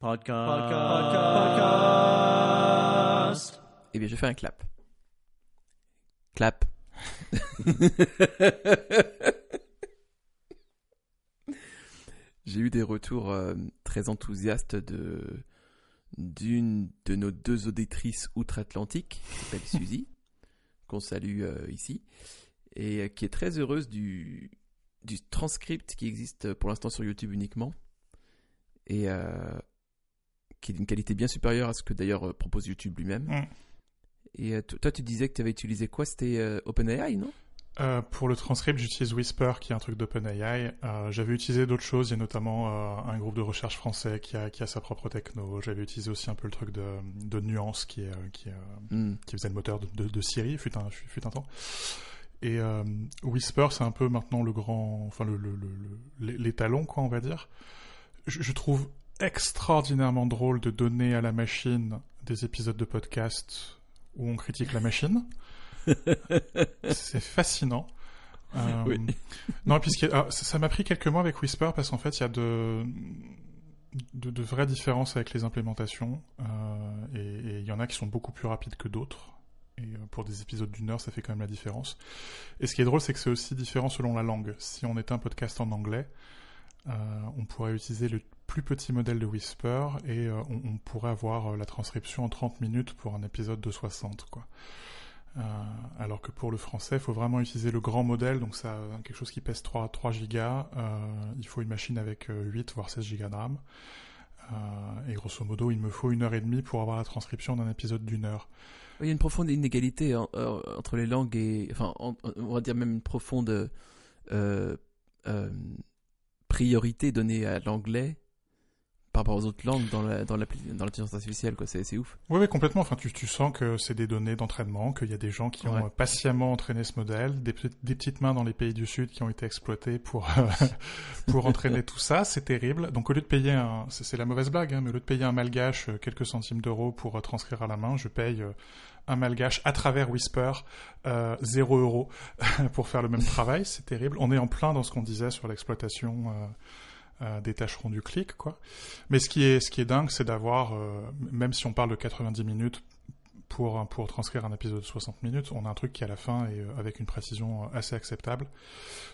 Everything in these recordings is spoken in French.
Podcast. Podcast. Eh bien, je fais un clap. Clap. J'ai eu des retours euh, très enthousiastes de d'une de nos deux auditrices outre-Atlantique, qui s'appelle Suzy, qu'on salue euh, ici, et euh, qui est très heureuse du, du transcript qui existe pour l'instant sur YouTube uniquement, et euh, qui est d'une qualité bien supérieure à ce que d'ailleurs euh, propose YouTube lui-même. Mm. Et euh, to- toi, tu disais que tu avais utilisé quoi? C'était euh, OpenAI, non? Euh, pour le transcript, j'utilise Whisper, qui est un truc d'OpenAI. Euh, J'avais utilisé d'autres choses. Il y a notamment euh, un groupe de recherche français qui a, qui a sa propre techno. J'avais utilisé aussi un peu le truc de, de Nuance, qui, est, qui, Hmm. qui faisait le moteur de, de, de Siri, fut un, fut un temps. Et Whisper, c'est un peu maintenant le grand, enfin le, le, le, le- l'étalon, quoi, on va dire. Je, je trouve extraordinairement drôle de donner à la machine des épisodes de podcast où on critique la machine. c'est fascinant. Euh, Oui. Non, puisque alors, ça m'a pris quelques mois avec Whisper parce qu'en fait, il y a de, de, de vraies différences avec les implémentations euh, et il y en a qui sont beaucoup plus rapides que d'autres. Et euh, pour des épisodes d'une heure, ça fait quand même la différence. Et ce qui est drôle, c'est que c'est aussi différent selon la langue. Si on était un podcast en anglais, euh, on pourrait utiliser le plus petit modèle de Whisper et euh, on, pourrait avoir euh, la transcription en 30 minutes pour un épisode de 60, quoi. Euh, alors que pour le français, il faut vraiment utiliser le grand modèle, donc ça quelque chose qui pèse 3, 3 gigas. il faut une machine avec euh, 8 voire 16 gigas de RAM. Et grosso modo, il me faut une heure et demie pour avoir la transcription d'un épisode d'une heure. Il y a une profonde inégalité euh, entre les langues et. Enfin, en- on va dire même une profonde priorité donnée à l'anglais par rapport aux autres langues dans la- l'intelligence artificielle, quoi. C'est ouf. Oui, oui, complètement. Enfin, tu, tu sens que c'est des données d'entraînement, qu'il y a des gens qui ont Ouais. patiemment entraîné ce modèle, des, petites- des petites mains dans les pays du Sud qui ont été exploitées pour euh, pour entraîner tout ça. C'est terrible. Donc, au lieu de payer un, c'est la mauvaise blague, hein, mais au lieu de payer un malgache euh, quelques centimes d'euros pour euh, transcrire à la main, je paye euh, un malgache à travers Whisper euh, 0 euros pour faire le même travail. C'est terrible. On est en plein dans ce qu'on disait sur l'exploitation. euh, euh, des tâcherons du clic, quoi. Mais ce qui est, ce qui est dingue, c'est d'avoir, euh, même si on parle de 90 minutes pour, pour transcrire un épisode de 60 minutes, on a un truc qui à la fin est euh, avec une précision euh, assez acceptable.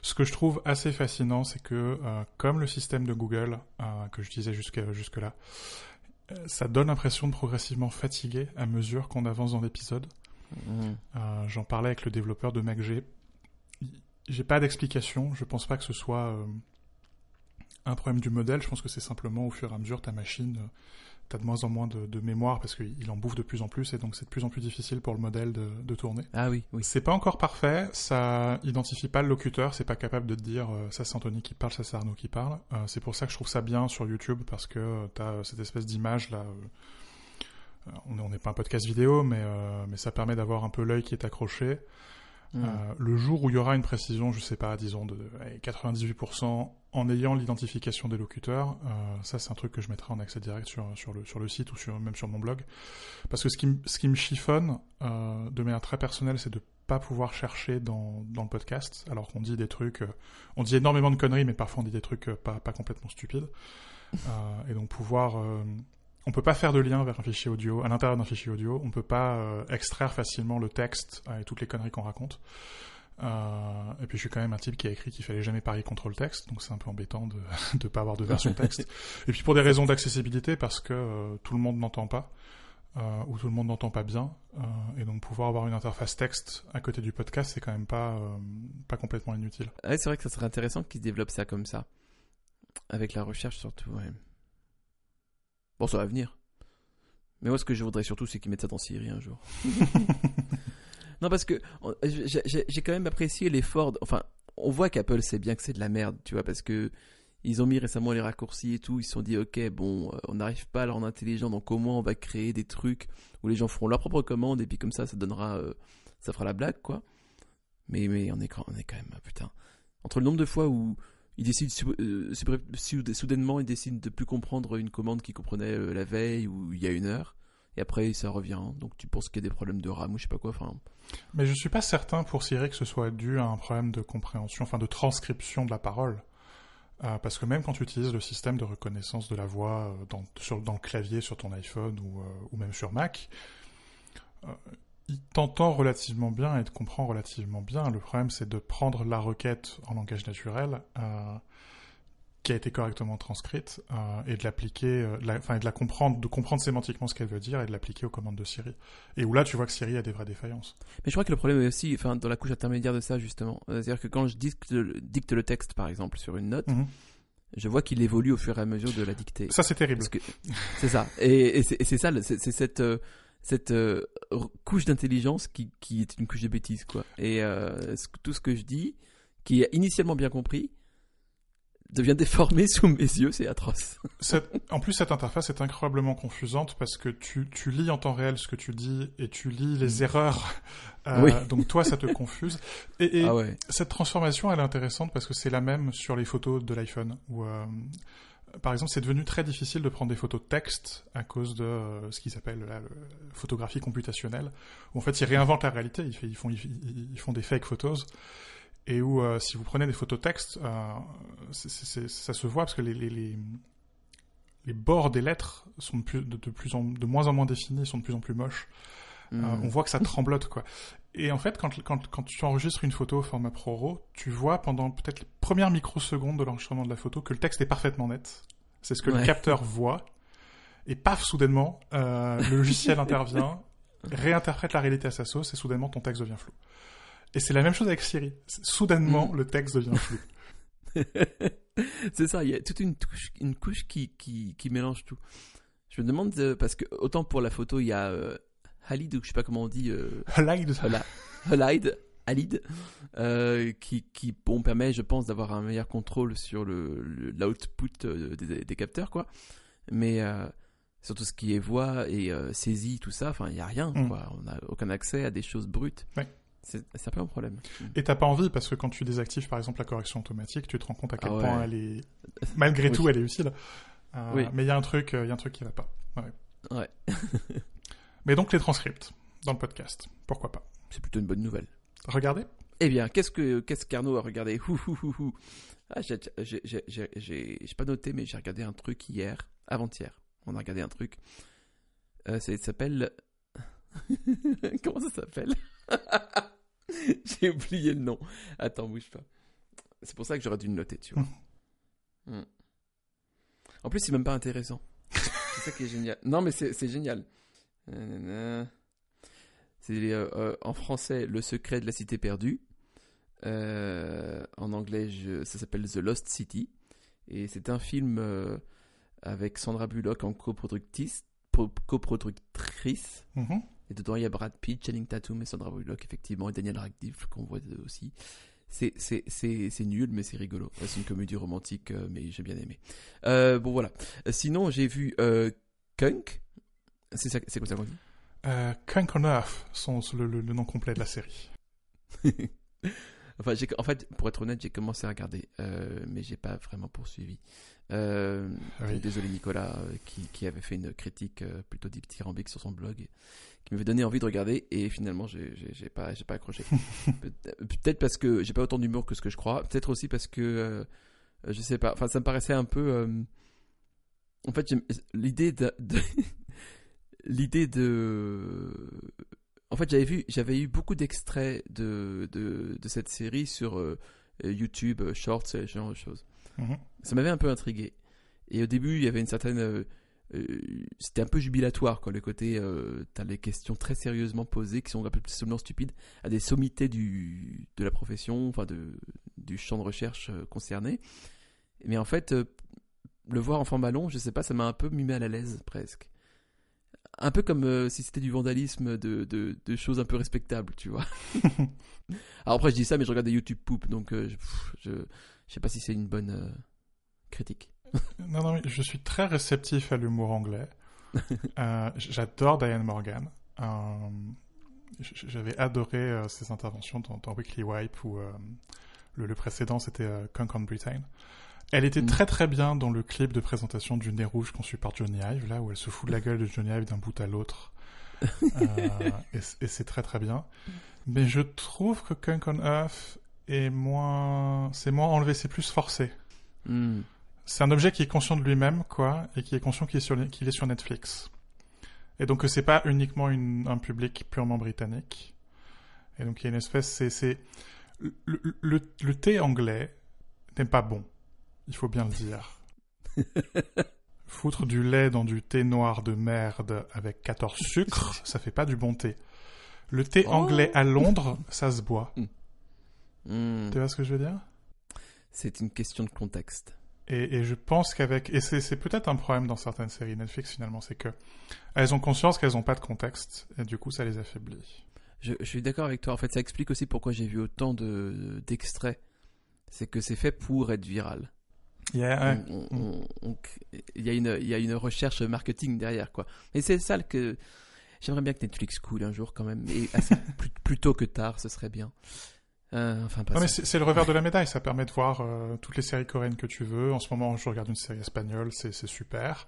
Ce que je trouve assez fascinant, c'est que comme le système de Google que j'utilisais jusqu'à jusque là, ça donne l'impression de progressivement fatiguer à mesure qu'on avance dans l'épisode. Mm. Euh, J'en parlais avec le développeur de MacG. J'ai pas d'explication. Je pense pas que ce soit un problème du modèle. Je pense que c'est simplement au fur et à mesure ta machine, euh, t'as de moins en moins de, de mémoire parce qu'il en bouffe de plus en plus et donc c'est de plus en plus difficile pour le modèle de, de tourner. Ah oui, oui. C'est pas encore parfait. Ça identifie pas le locuteur. C'est pas capable de te dire euh, ça c'est Anthony qui parle, ça c'est Arnaud qui parle. Euh, c'est pour ça que je trouve ça bien sur YouTube parce que t'as euh, cette espèce d'image là. on est- on n'est pas un podcast vidéo, mais, mais ça permet d'avoir un peu l'œil qui est accroché. Euh, le jour où il y aura une précision, je sais pas, disons de allez, 98% en ayant l'identification des locuteurs, euh, ça c'est un truc que je mettrai en accès direct sur, sur, le, sur le site ou sur, même sur mon blog. Parce que ce qui, me- ce qui me chiffonne euh, de manière très personnelle, c'est de pas pouvoir chercher dans, dans le podcast, alors qu'on dit des trucs, euh, on dit énormément de conneries, mais parfois on dit des trucs euh, pas, pas complètement stupides. Euh, et donc pouvoir... on peut pas faire de lien vers un fichier audio, à l'intérieur d'un fichier audio. On peut pas euh, extraire facilement le texte euh, et toutes les conneries qu'on raconte. Euh, et puis je suis quand même un type qui a écrit qu'il fallait jamais parier contre le texte, donc c'est un peu embêtant de ne pas avoir de version texte. et puis pour des raisons d'accessibilité, parce que euh, tout le monde n'entend pas, euh, ou tout le monde n'entend pas bien, euh, et donc pouvoir avoir une interface texte à côté du podcast, c'est quand même pas, euh, pas complètement inutile. Ouais, c'est vrai que ça serait intéressant qu'ils développent ça comme ça. Avec la recherche surtout, ouais. Bon, ça va venir. Mais moi, ce que je voudrais surtout, c'est qu'ils mettent ça dans Siri un jour. non, parce que j'ai quand même apprécié l'effort. Enfin, on voit qu'Apple sait bien que c'est de la merde, tu vois, parce que ils ont mis récemment les raccourcis et tout. Ils se sont dit, ok, bon, euh, on n'arrive pas à le rendre intelligent, donc au moins on va créer des trucs où les gens feront leur propre commande et puis comme ça, ça donnera, euh, ça fera la blague, quoi. Mais, mais on, est, on est quand même, putain. Entre le nombre de fois où il décide euh, soudainement, il décide de plus comprendre une commande qu'il comprenait euh, la veille ou il y a une heure, et après ça revient. Donc tu penses qu'il y a des problèmes de RAM ou je sais pas quoi. Enfin, Mais je suis pas certain pour Siri que ce soit dû à un problème de compréhension, enfin de transcription de la parole. Euh, parce que même quand tu utilises le système de reconnaissance de la voix dans, le clavier sur ton iPhone ou, même sur Mac, il t'entend relativement bien et te comprend relativement bien. Le problème, c'est de prendre la requête en langage naturel euh, qui a été correctement transcrite euh, et de l'appliquer, euh, la- enfin, et de la comprendre, de comprendre sémantiquement ce qu'elle veut dire et de l'appliquer aux commandes de Siri. Et où là, tu vois que Siri a des vraies défaillances. Mais je crois que le problème est aussi enfin, dans la couche intermédiaire de ça, justement. C'est-à-dire que quand je dicte, le- dicte le texte, par exemple, sur une note, Mhm. je vois qu'il évolue au fur et à mesure de la dictée. Ça, c'est terrible. C'est ça. Et, et c'est ça, c'est cette cette euh, couche d'intelligence qui, qui est une couche de bêtises, quoi. Et euh, ce- tout ce que je dis, qui est initialement bien compris, devient déformé sous mes yeux, c'est atroce. Cette- en plus, cette interface est incroyablement confusante parce que tu, tu lis en temps réel ce que tu dis et tu lis les erreurs. Euh, Oui. Donc toi, ça te confuse. Et, et Ah ouais. cette transformation, elle est intéressante parce que c'est la même sur les photos de l'iPhone. Où, euh, par exemple, c'est devenu très difficile de prendre des photos de texte à cause de euh, ce qu'ils appellent la photographie computationnelle. Où en fait, ils réinventent la réalité. Ils, fait- ils font, ils, ils font des fake photos. Et où, euh, si vous prenez des photos texte, euh, ça se voit parce que les, les, les, les bords des lettres sont de, plus, de, de plus en, de moins en moins définis, sont de plus en plus moches. Euh, Mm. on voit que ça tremblote, quoi. Et en fait, quand, quand, quand tu enregistres une photo au format ProRAW, tu vois pendant peut-être les premières microsecondes de l'enregistrement de la photo que le texte est parfaitement net. C'est ce que le capteur voit. Et paf, soudainement, euh, le logiciel intervient, réinterprète la réalité à sa sauce et soudainement ton texte devient flou. Et c'est la même chose avec Siri. Soudainement, Mm. le texte devient flou. c'est ça, il y a toute une couche, une couche qui, qui, qui mélange tout. Je me demande, euh, parce que autant pour la photo, il y a euh, Halid, ou je sais pas comment on dit, euh, Halid, Halid euh, qui, qui bon, permet, je pense, d'avoir un meilleur contrôle sur le le- l'output euh, des, des capteurs, quoi. Mais euh, surtout ce qui est voix et euh, saisie, tout ça, enfin, il y a rien, Mm. quoi. On n'a aucun accès à des choses brutes. Ouais. C'est un peu un problème. Et t'as pas envie parce que quand tu désactives par exemple la correction automatique, tu te rends compte à quel Ah ouais. point elle est, malgré Oui. tout, elle est utile. Euh, Oui. Mais il y a un truc, il y a un truc qui va pas. Ouais. Ouais. Mais donc les transcripts dans le podcast, pourquoi pas C'est plutôt une bonne nouvelle. Regardez. Eh bien, qu'est-ce que qu'est-ce qu'Arnaud a regardé? Ah, j'ai- pas noté, mais j'ai regardé un truc hier, avant-hier. On a regardé un truc. Euh, ça s'appelle. Comment ça s'appelle? J'ai oublié le nom. Attends, bouge pas. C'est pour ça que j'aurais dû le noter, tu vois. Hmm. En plus, c'est même pas intéressant. c'est ça qui est génial. Non, mais c'est c'est génial. Nanana. C'est euh, euh, en français Le secret de la cité perdue. Euh, en anglais, je- ça s'appelle The Lost City. Et c'est un film euh, avec Sandra Bullock en coproductrice. pro- coproductrice. Mhm. Et dedans, il y a Brad Pitt, Channing Tatum et Sandra Bullock, effectivement, et Daniel Radcliffe, qu'on voit aussi. C'est, nul, mais c'est rigolo. C'est une comédie romantique, euh, mais j'ai bien aimé. Euh, bon, voilà. Euh, Sinon, j'ai vu euh, Kunk. C'est, ça, c'est quoi ça qu'on dit? Euh, on Earth, sont le, le- le nom complet de la série. Enfin, en fait, pour être honnête, j'ai commencé à regarder, euh, mais j'ai pas vraiment poursuivi. Euh, Oui. Désolé Nicolas, euh, qui, qui avait fait une critique plutôt dithyrambique sur son blog, qui m'avait donné envie de regarder, et finalement, j'ai, pas, pas accroché. Peut- peut-être parce que j'ai pas autant d'humour que ce que je crois, peut-être aussi parce que, je sais pas, enfin, ça me paraissait un peu. en fait, l'idée de, de- l'idée de en fait j'avais vu j'avais eu beaucoup d'extraits de, de, de cette série sur euh, YouTube euh, Shorts et ce genre de choses. Mhm. ça m'avait un peu intrigué. Et au début il y avait une certaine euh, euh, c'était un peu jubilatoire quoi le côté t'as les questions très sérieusement posées qui sont un peu absolument stupides à des sommités du de la profession enfin de du champ de recherche concerné. Mais en fait le voir en format long je sais pas ça m'a un peu mis mal à l'aise presque un peu comme euh, si c'était du vandalisme de, de, de choses un peu respectables, tu vois. Alors après, je dis ça, mais je regarde des YouTube poop, donc euh, je, je, sais pas si c'est une bonne euh, critique. Non, non, mais je suis très réceptif à l'humour anglais. J'adore Diane Morgan. J'avais adoré ses interventions dans, dans Weekly Wipe où le, le précédent c'était Kunk on Britain. Elle était Mm. très très bien dans le clip de présentation du nez rouge conçu par Johnny Ive, là où elle se fout de la gueule de Johnny Ive d'un bout à l'autre. Euh, et c'est très très bien. Mais je trouve que Kunk on Earth est moins, c'est moins enlevé, c'est plus forcé. Hmm. C'est un objet qui est conscient de lui-même, quoi, et qui est conscient qu'il est sur, qu'il est sur Netflix. Et donc que c'est pas uniquement une- un public purement britannique. Et donc il y a une espèce, c'est, c'est le, le, le thé anglais n'est pas bon. Il faut bien le dire. Foutre du lait dans du thé noir de merde avec 14 sucres, ça fait pas du bon thé. Le thé Oh. anglais à Londres, ça se boit. Hmm. Tu vois ce que je veux dire? C'est une question de contexte. Et, et je pense qu'avec et c'est c'est peut-être un problème dans certaines séries Netflix finalement, c'est que elles ont conscience qu'elles n'ont pas de contexte et du coup ça les affaiblit. Je, je suis d'accord avec toi. En fait, ça explique aussi pourquoi j'ai vu autant de d'extraits. C'est que c'est fait pour être viral. Il y a- ouais. On- on- on- on- Il y, a une- il y a une recherche marketing derrière, quoi. Et c'est ça que j'aimerais bien que Netflix coule un jour quand même. Et assez- plus, plus tôt que tard, ce serait bien. Euh, enfin, pas Non, mais c'est le revers de la médaille, ça permet de voir euh, toutes les séries coréennes que tu veux. En ce moment, je regarde une série espagnole, c'est super.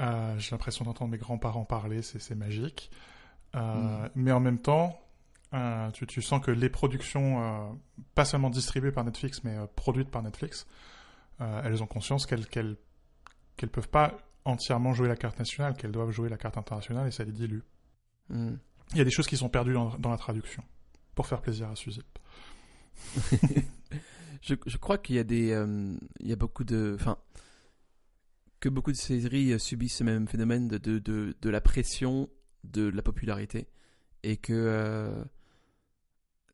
Euh, J'ai l'impression d'entendre mes grands-parents parler, c'est magique. Euh, Mais en même temps, tu, tu sens que les productions, pas seulement distribuées par Netflix, mais produites par Netflix, euh, elles ont conscience qu'elles qu'elles peuvent pas entièrement jouer la carte nationale, qu'elles doivent jouer la carte internationale et ça les dilue. Hmm. Il y a des choses qui sont perdues dans, dans la traduction, pour faire plaisir à Suzy. je, je crois qu'il y a des, euh, il y a beaucoup de, enfin, que beaucoup de séries subissent ce même phénomène de, de, de, de la pression de la popularité et que euh,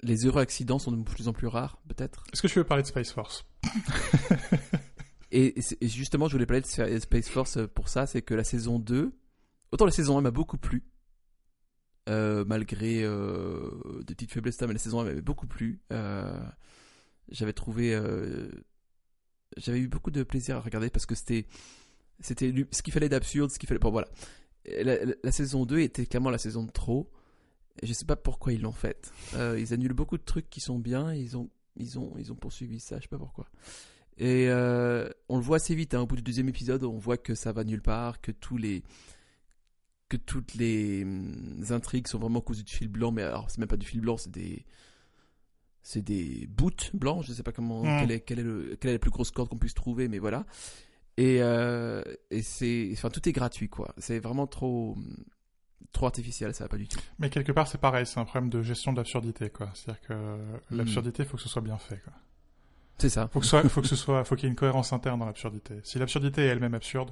les heureux accidents sont de plus en plus rares, peut-être. Est-ce que tu veux parler de Space Force Et, justement, je voulais parler de Sp- Space Force euh, pour ça, c'est que la saison 2, autant la saison 1 m'a beaucoup plu, euh, malgré euh, des petites faiblesses, mais la saison 1 m'avait beaucoup plu. Euh, j'avais trouvé. j'avais eu beaucoup de plaisir à regarder parce que c'était. C'était ce qu'il fallait d'absurde, ce qu'il fallait. Bon, voilà. La- la saison 2 était clairement la saison de trop. Je sais pas pourquoi ils l'ont faite. Euh, ils annulent beaucoup de trucs qui sont bien. et Ils ont, ils ont, ils ont poursuivi ça. Je sais pas pourquoi. Et euh, on le voit assez vite, hein, au bout du deuxième épisode, on voit que ça va nulle part, que tous les que toutes les hum, intrigues sont vraiment cousues de fil blanc, mais alors c'est même pas du fil blanc, c'est des c'est des bouts blancs, je sais pas comment Mm. quelle est quelle est le quelle est la plus grosse corde qu'on puisse trouver, mais voilà. Et euh, et c'est enfin tout est gratuit quoi. C'est vraiment trop hum, trop artificiel, ça va pas du tout. Mais quelque part, c'est pareil, c'est un problème de gestion de l'absurdité, quoi. C'est-à-dire que Hmm. l'absurdité, il faut que ce soit bien fait, quoi. C'est ça. Faut que ce soit, faut que ce soit, faut qu'il y ait une cohérence interne dans l'absurdité. Si l'absurdité est elle-même absurde,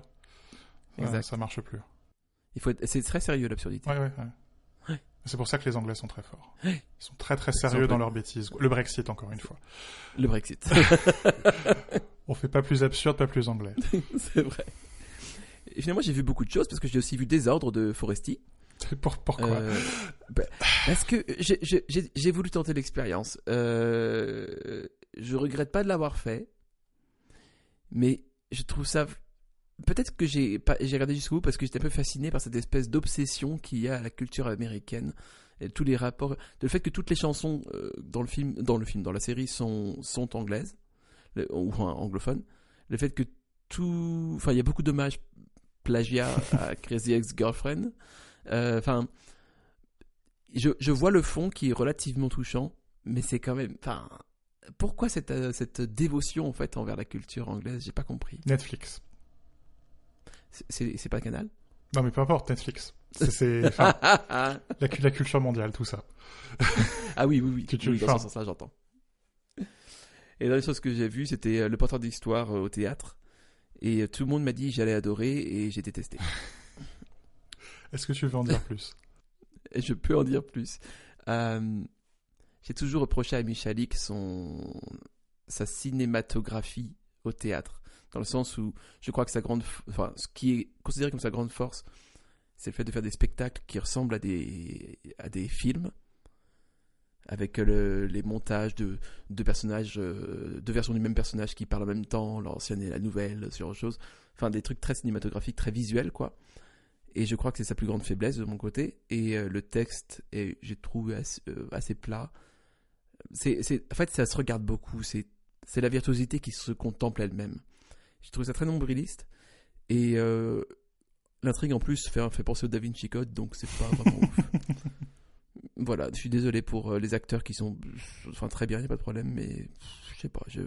euh, Exact. ça marche plus. Il faut être- c'est très sérieux l'absurdité. Ouais, ouais, ouais. Ouais. C'est pour ça que les Anglais sont très forts. Ils sont très très sérieux dans leurs bêtises. Le Brexit, encore une fois. Le Brexit. On fait pas plus absurde, pas plus anglais. c'est vrai. Et finalement, j'ai vu beaucoup de choses parce que j'ai aussi vu Désordre de Foresti. Pour, pourquoi Euh, bah, Parce que j'ai- voulu tenter l'expérience. Euh, je regrette pas de l'avoir fait, mais je trouve ça. Peut-être que j'ai regardé jusqu'au bout parce que j'étais un peu fasciné par cette espèce d'obsession qu'il y a à la culture américaine et tous les rapports, le fait que toutes les chansons euh, dans le film, dans le film, dans la série sont sont anglaises le- ou anglophones. Le fait que tout, enfin, il y a beaucoup d'hommages plagiat à Crazy Ex-Girlfriend. Euh, Enfin, je, je vois le fond qui est relativement touchant, mais c'est quand même. Enfin, pourquoi cette, euh, cette dévotion en fait envers la culture anglaise? J'ai pas compris. Netflix. C'est- pas Canal? Non, mais peu importe, Netflix. C'est, Ah la, la culture mondiale, tout ça. oui, oui, oui. Que tu- oui dans enfin- ce sens-là, j'entends. Et dans les choses que j'ai vues, c'était euh, le porteur d'histoire au théâtre. Et tout le monde m'a dit j'allais adorer et j'ai détesté. Est-ce que tu veux en dire plus? Je peux en dire plus. Euh, J'ai toujours reproché à Michalik son sa cinématographie au théâtre, dans le sens où je crois que sa grande, enfin, ce qui est considéré comme sa grande force, c'est le fait de faire des spectacles qui ressemblent à des à des films, avec le- les montages de deux personnages, euh, deux versions du même personnage qui parlent en même temps, l'ancienne et la nouvelle, ce genre de choses. Enfin, des trucs très cinématographiques, très visuels, quoi. Et je crois que c'est sa plus grande faiblesse de mon côté. Et euh, le texte, j'ai trouvé assez, euh, assez plat. C'est, en fait, ça se regarde beaucoup. C'est, c'est la virtuosité qui se contemple elle-même. J'ai trouvé ça très nombriliste. Et euh, l'intrigue en plus fait, fait penser au Da Vinci Code, donc c'est pas vraiment ouf. Voilà, je suis désolé pour les acteurs qui sont enfin, très bien, il n'y a pas de problème, mais je sais pas, je.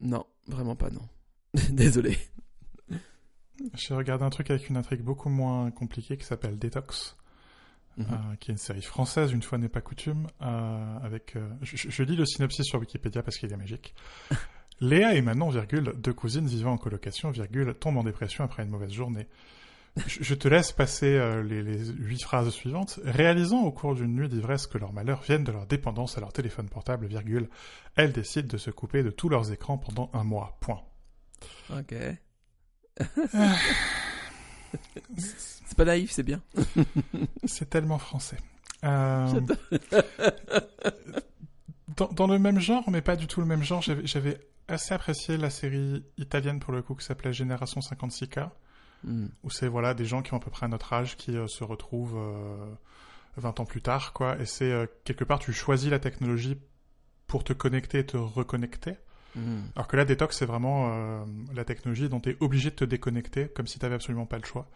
Non, Vraiment pas, non. Désolé. J'ai regardé un truc avec une intrigue beaucoup moins compliquée qui s'appelle Detox, Mhm. euh, qui est une série française, une fois n'est pas coutume, euh, avec... euh, je, je lis le synopsis sur Wikipédia parce qu'il est magique. Léa et Manon, virgule, deux cousines vivant en colocation, virgule, tombent en dépression après une mauvaise journée. Je, je te laisse passer les, les huit phrases suivantes. Réalisant au cours d'une nuit d'ivresse que leurs malheurs viennent de leur dépendance à leur téléphone portable, virgule, elles décident de se couper de tous leurs écrans pendant un mois. Point. Ok. C'est pas naïf, c'est bien. C'est tellement français. Euh, dans, dans le même genre, mais pas du tout le même genre, j'avais- j'avais assez apprécié la série italienne pour le coup qui s'appelait Génération 56K, Hmm. où c'est voilà des gens qui ont à peu près notre âge qui euh, se retrouvent euh, 20 ans plus tard, quoi. Et c'est euh, quelque part tu choisis la technologie pour te connecter et te reconnecter. Hmm. Alors que là, Detox, c'est vraiment euh, la technologie dont tu es obligé de te déconnecter, comme si tu absolument pas le choix.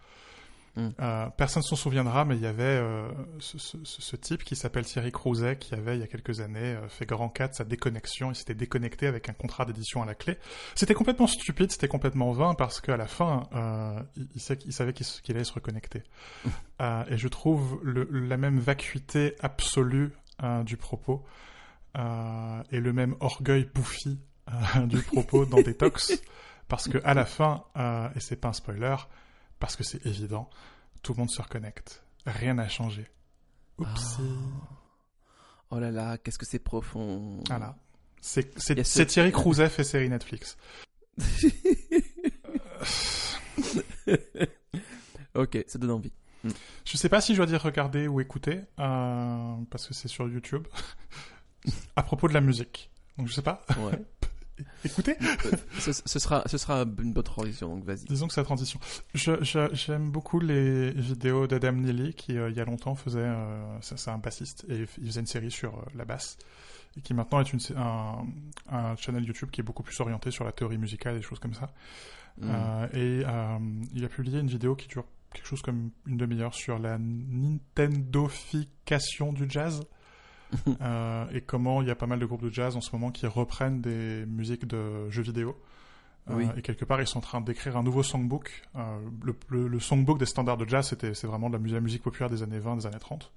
Mm. Euh, personne s'en souviendra, mais il y avait euh, ce, ce- ce- ce type qui s'appelle Thierry Crouzet, qui avait, il y a quelques années, fait grand cas de sa déconnexion. Il s'était déconnecté avec un contrat d'édition à la clé. C'était complètement stupide, c'était complètement vain, parce qu'à la fin, euh, il, il sait- il savait qu'il allait se reconnecter. Et je trouve le- la même vacuité absolue euh, du propos et le même orgueil bouffi euh, du propos dans Detox, parce que à la fin, euh, et c'est pas un spoiler, parce que c'est évident, tout le monde se reconnecte. Rien n'a changé. Oupsie. Oh là là, qu'est-ce que c'est profond. Voilà. C'est ce- Thierry Crouzet fait série Netflix. ok, ça donne envie. Je sais pas si je dois dire regarder ou écouter, euh, parce que c'est sur YouTube. à propos de la musique. Donc je sais pas. Ouais. Écoutez, ce, ce sera, ce sera une bonne transition, donc vas-y. disons que c'est la transition. Je- je- J'aime beaucoup les vidéos d'Adam Neely qui, euh, il y a longtemps, faisait. euh, c'est c'est un bassiste et il faisait une série sur euh, la basse. Et qui maintenant est une, un, un channel YouTube qui est beaucoup plus orienté sur la théorie musicale et des choses comme ça. Euh, et il a publié une vidéo qui dure quelque chose comme une demi-heure sur la Nintendofication du jazz. Euh, et comment il y a pas mal de groupes de jazz en ce moment qui reprennent des musiques de jeux vidéo. Euh. Et quelque part, ils sont en train d'écrire un nouveau songbook. Euh, le, le- le songbook des standards de jazz, c'était, c'est vraiment de la musique, la musique populaire des années 20, des années 30.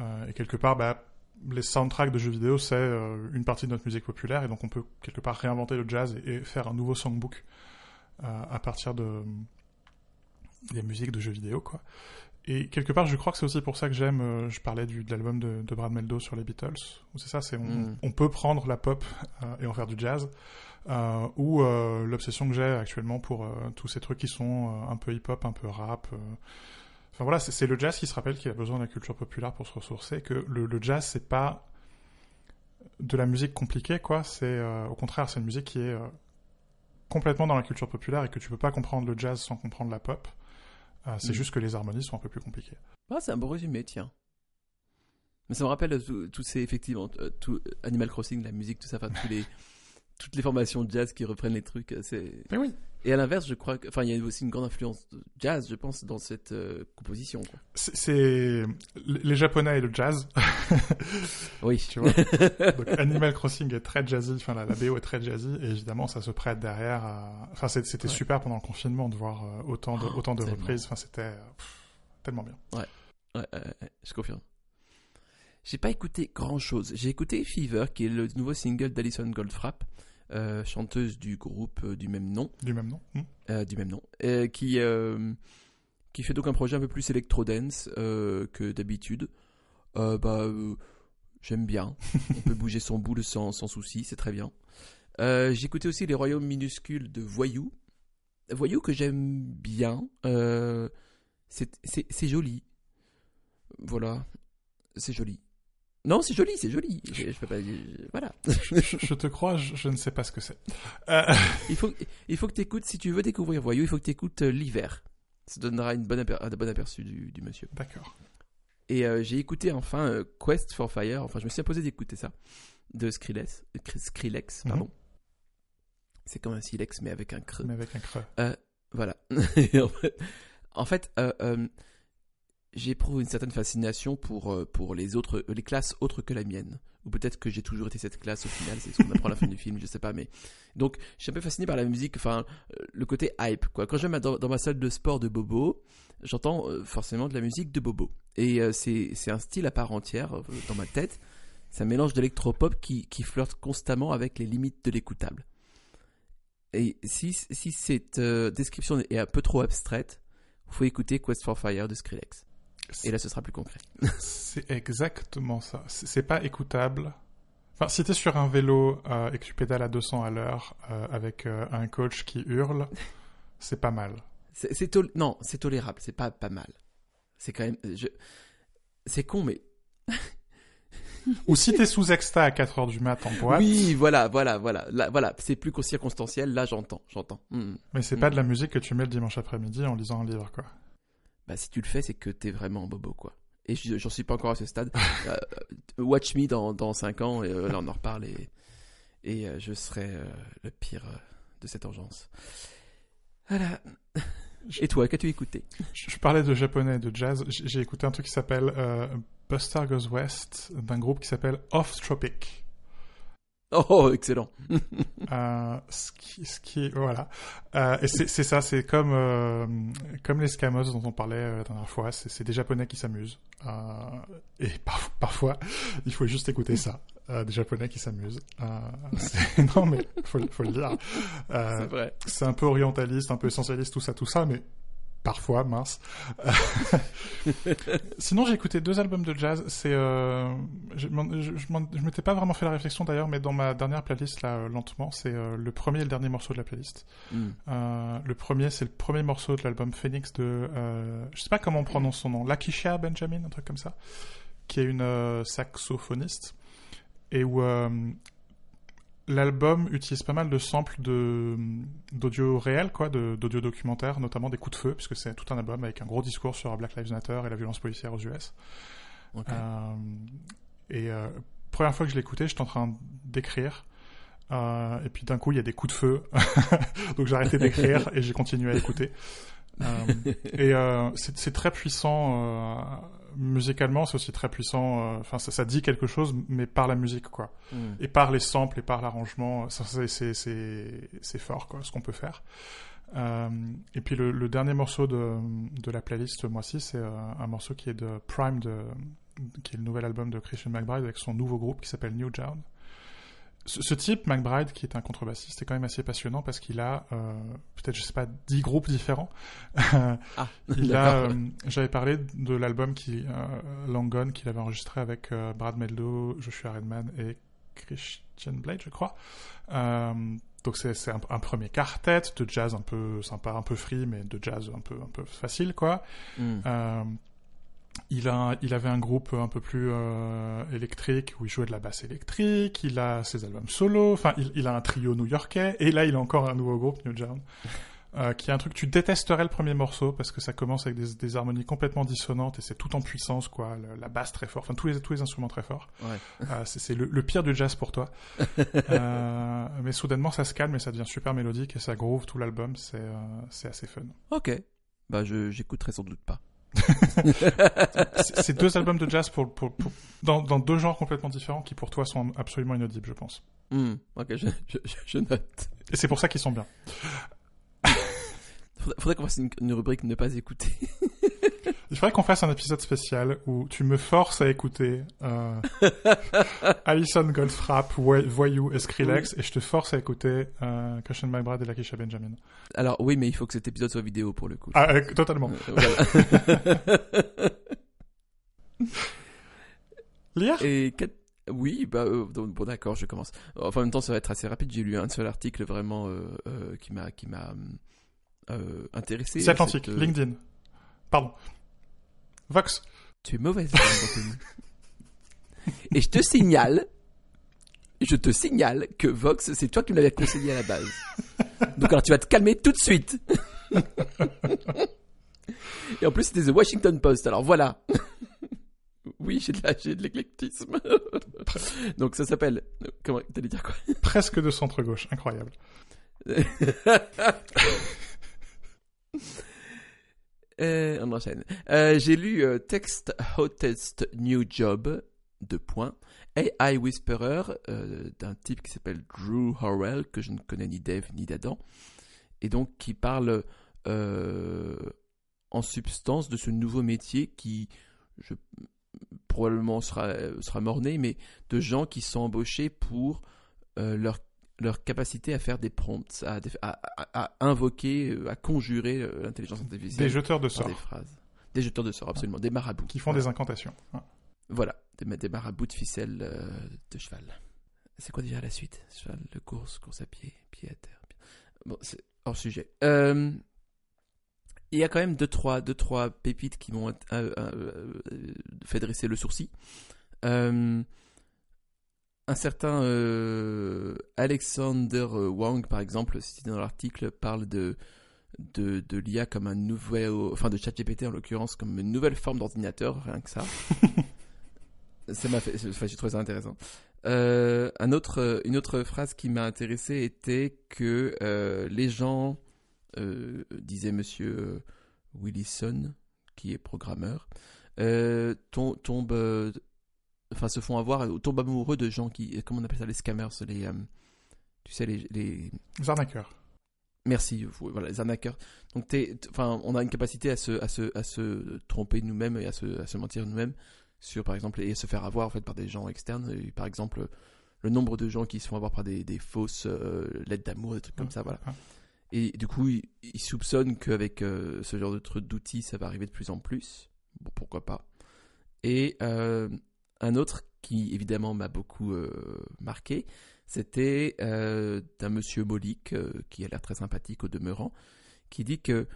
Euh, et quelque part, bah, les soundtracks de jeux vidéo, c'est une partie de notre musique populaire. Et donc, on peut quelque part réinventer le jazz et, et faire un nouveau songbook à partir de des musiques de jeux vidéo, quoi. Et quelque part, je crois que c'est aussi pour ça que j'aime. euh, je parlais du, de l'album de, de Brad Meldo sur les Beatles. C'est ça, c'est on, Mm. on peut prendre la pop euh, et en faire du jazz. Euh, ou l'obsession que j'ai actuellement pour tous ces trucs qui sont un peu hip-hop, un peu rap. Enfin voilà, c'est le jazz qui se rappelle qu'il a besoin de la culture populaire pour se ressourcer. Que le, le jazz, c'est pas de la musique compliquée, quoi. C'est au contraire, c'est une musique qui est complètement dans la culture populaire et que tu peux pas comprendre le jazz sans comprendre la pop. Euh, c'est Mm. juste que les harmonies sont un peu plus compliquées. Ah, c'est un bon résumé, tiens. Mais ça me rappelle euh, tous tous ces, effectivement, euh, tout, euh, Animal Crossing, la musique, tout ça, enfin, tous les, toutes les formations de jazz qui reprennent les trucs. euh, C'est... Mais oui, Et à l'inverse, je crois que, enfin, il y a aussi une grande influence de jazz, je pense, dans cette euh, composition. C'est les Japonais et le jazz. Oui, Tu vois Donc Animal Crossing est très jazzy, enfin la, la BO est très jazzy, et évidemment ça se prête derrière à... Enfin c'était Ouais. super pendant le confinement de voir euh, autant de, Oh, autant de reprises, enfin c'était tellement bien. Ouais, ouais, ouais, je confirme. J'ai pas écouté grand chose. J'ai écouté Fever, qui est le nouveau single d'Alison Goldfrapp, euh, chanteuse du groupe euh, du même nom, Du même nom hmm euh, du même nom, qui qui fait donc un projet un peu plus électro-dance que d'habitude. Bah, j'aime bien. On peut bouger son boule sans, sans souci, c'est très bien. Écouté aussi les royaumes minuscules de Voyou. Voyou que j'aime bien. C'est joli. Voilà. C'est joli. Non, c'est joli, c'est joli. Je, je peux pas, je- voilà. je, te crois, je, ne sais pas ce que c'est. Euh, Il faut, il faut que tu écoutes, si tu veux découvrir Voyou, il faut que tu écoutes l'hiver. Ça donnera une bonne aper- un bon aperçu du, du monsieur. D'accord. Et euh, j'ai écouté enfin euh, Quest for Fire, enfin je me suis imposé d'écouter ça, de Skrillex, euh, Skrillex Mhm. pardon. C'est comme un silex mais avec un creux. Mais avec un creux. Voilà. En fait, en fait, euh, euh, j'éprouve une certaine fascination pour, euh, pour les autres, les classes autres que la mienne. Ou peut-être que j'ai toujours été cette classe au final, c'est ce qu'on apprend à la fin du film, je sais pas, mais. Donc, je suis un peu fasciné par la musique, enfin, euh, le côté hype, quoi. Quand je vais dans, ma salle de sport de Bobo, j'entends euh, forcément de la musique de Bobo. Et euh, c'est un style à part entière euh, dans ma tête. C'est un mélange d'électropop qui, qui flirte constamment avec les limites de l'écoutable. Et si, si cette euh, description est un peu trop abstraite, faut écouter Quest for Fire de Skrillex. Et là, ce sera plus concret. C'est exactement ça. C'est pas écoutable. Enfin, si t'es sur un vélo euh, et que tu pédales à 200 à l'heure euh, avec euh, un coach qui hurle, c'est pas mal. C'est tol- non, c'est tolérable, c'est pas pas mal. C'est quand même, je... c'est con, mais Ou si t'es sous exta à 4 heures du mat en boîte, oui, voilà, voilà, voilà, Là, voilà, c'est plus circonstanciel. Là, j'entends, j'entends. Hmm. mais c'est pas de la musique que tu mets le dimanche après-midi en lisant un livre, quoi. Bah, si tu le fais, c'est que t'es vraiment bobo, quoi. Et je- j'en suis pas encore à ce stade. Euh, watch me dans dans cinq ans, et euh, là on en reparle et et euh, je serai le pire de cette urgence. Voilà. Et toi, qu'as-tu écouté? Je, parlais de japonais et de jazz. J'ai écouté un truc qui s'appelle Buster Goes West d'un groupe qui s'appelle Off Tropic. Oh, excellent. Euh, ce qui, ce qui, voilà. Euh, et c'est ça, c'est comme euh, comme les Scamos dont on parlait la dernière fois. C'est des Japonais qui s'amusent. Et par- parfois, il faut juste écouter ça. Des Japonais qui s'amusent. Non mais faut, faut le dire. C'est vrai. c'est un peu orientaliste, un peu essentialiste, tout ça, tout ça, mais parfois, mince. Sinon, j'ai écouté deux albums de jazz. C'est, euh, je, je, je m'en- je m'étais pas vraiment fait la réflexion d'ailleurs, mais dans ma dernière playlist là, euh, lentement, c'est euh, le premier et le dernier morceau de la playlist. Hmm. Euh, le premier, c'est le premier morceau de l'album Phoenix de, euh, je sais pas comment on prononce son nom, Lakisha Benjamin, un truc comme ça, qui est une euh, saxophoniste et où euh, l'album utilise pas mal de samples de d'audio réel, quoi, de- d'audio documentaire, notamment des coups de feu, puisque c'est tout un album avec un gros discours sur Black Lives Matter et la violence policière aux US. Euh, et euh, première fois que je l'écoutais, j'étais en train d'écrire. Euh, et puis d'un coup, il y a des coups de feu. Donc j'ai arrêté d'écrire et j'ai continué à écouter. Euh, et c'est c'est très puissant musicalement, c'est aussi très puissant. euh, Enfin, ça, ça dit quelque chose, mais par la musique, quoi. Hmm. Et par les samples et par l'arrangement, c'est- fort, quoi, ce qu'on peut faire. Euh, et puis le, le dernier morceau de, de la playlist ce mois-ci, c'est euh, un morceau qui est de Prime, de, qui est le nouvel album de Christian McBride avec son nouveau groupe qui s'appelle New Down. Ce, type, McBride, qui est un contrebassiste, est quand même assez passionnant parce qu'il a euh, peut-être, je sais pas, dix groupes différents. Ah, Il a, euh, j'avais parlé de l'album qui, euh, Long Gone qu'il avait enregistré avec euh, Brad Meldo, Joshua Redman et Christian Blade, je crois. Donc c'est c'est un, un premier quartet de jazz un peu sympa, un peu free, mais de jazz un peu un peu facile quoi. Hmm. Il a, il avait un groupe un peu plus euh, électrique où il jouait de la basse électrique. Il a ses albums solo. Enfin, il, il a un trio new-yorkais. Et là, il a encore un nouveau groupe, New Jawn, euh, qui est un truc tu détesterais le premier morceau parce que ça commence avec des, des harmonies complètement dissonantes et c'est tout en puissance, quoi. Le- la basse très fort. Enfin, tous les tous les instruments très forts. Ouais. Euh, c'est le, le pire du jazz pour toi. Euh, mais soudainement, ça se calme et ça devient super mélodique et ça groove tout l'album. C'est euh, c'est assez fun. Ok. Bah, je j'écouterai sans doute pas. C'est deux albums de jazz pour, pour, pour- dans, dans deux genres complètement différents qui pour toi sont absolument inaudibles, je pense. Hmm. Ok, je, je, je- je note. Et c'est pour ça qu'ils sont bien. Faudrait, faudrait qu'on fasse une, une rubrique ne pas écouter. Il faudrait qu'on fasse un épisode spécial où tu me forces à écouter euh, Alison Goldfrapp, Voy- Voyou et Skrillex, et je te force à écouter euh, Christian McBride et Lakisha Benjamin. Alors oui, mais il faut que cet épisode soit vidéo pour le coup. Ah, euh, totalement. Euh, voilà. Lire? Et oui, bah euh, bon d'accord, je commence. Enfin, en même temps, ça va être assez rapide. J'ai lu un seul article vraiment euh, euh, qui m'a qui m'a intéressé. C'est Atlantique, Cette, LinkedIn. Pardon. Vox. Tu es mauvaise. Et je te signale, je te signale que Vox, c'est toi qui me l'avais conseillé à la base. Donc alors tu vas te calmer tout de suite. Et en plus c'était The Washington Post. Alors voilà. Oui, j'ai de la, j'ai de l'éclectisme. Donc ça s'appelle. Comment t'allais dire quoi? Presque de centre-gauche. Incroyable. Euh, on enchaîne. Euh, J'ai lu euh, Text Hottest New Job, de points, AI Whisperer, euh, d'un type qui s'appelle Drew Horrell, que je ne connais ni d'Eve ni d'Adam, et donc qui parle en substance de ce nouveau métier qui, probablement sera, sera morné, mais de gens qui sont embauchés pour leur leur capacité à faire des prompts, à, à, à, à invoquer, euh, à conjurer euh, l'intelligence artificielle. Des jeteurs de sorts Des phrases. Des jeteurs de sorts, absolument. Des marabouts. qui font Voilà. des incantations. Ouais. Voilà, des, des marabouts de ficelle euh, de cheval. C'est quoi déjà la suite? Cheval de course, course à pied, pied à terre. pied- Bon, c'est hors sujet. Euh, il y a quand même deux trois, deux, trois pépites qui m'ont euh, fait dresser le sourcil. Euh, un certain euh, Alexander Wang, par exemple, cité dans l'article, parle de, de, de l'IA comme un nouvel, enfin de ChatGPT en l'occurrence, comme une nouvelle forme d'ordinateur, rien que ça. ça m'a fait, enfin, j'ai trouvé ça intéressant. Euh, un autre, euh, une autre phrase qui m'a intéressé était que euh, les gens, euh, disait Monsieur euh, Willison, qui est programmeur, euh, tom- tombent, euh, enfin se font avoir, euh, tombent amoureux de gens qui, comment on appelle ça, les scammers, les, euh, tu sais, les, les, Zarnacker. Merci, vous- voilà, les arnaqueurs. Donc, t'es- enfin, on a une capacité à se, à se, à se tromper nous-mêmes et à se, à se mentir nous-mêmes sur, par exemple, et se faire avoir en fait par des gens externes. Et, par exemple, le nombre de gens qui se font avoir par des, des fausses euh, lettres d'amour, des trucs comme ça, voilà. Ouais. Et du coup, ils, ils soupçonnent qu'avec euh, ce genre de truc d'outils, ça va arriver de plus en plus. Bon, pourquoi pas. Et euh, un autre qui, évidemment, m'a beaucoup euh, marqué, c'était euh, d'un monsieur Molik, euh, qui a l'air très sympathique au demeurant, qui dit que,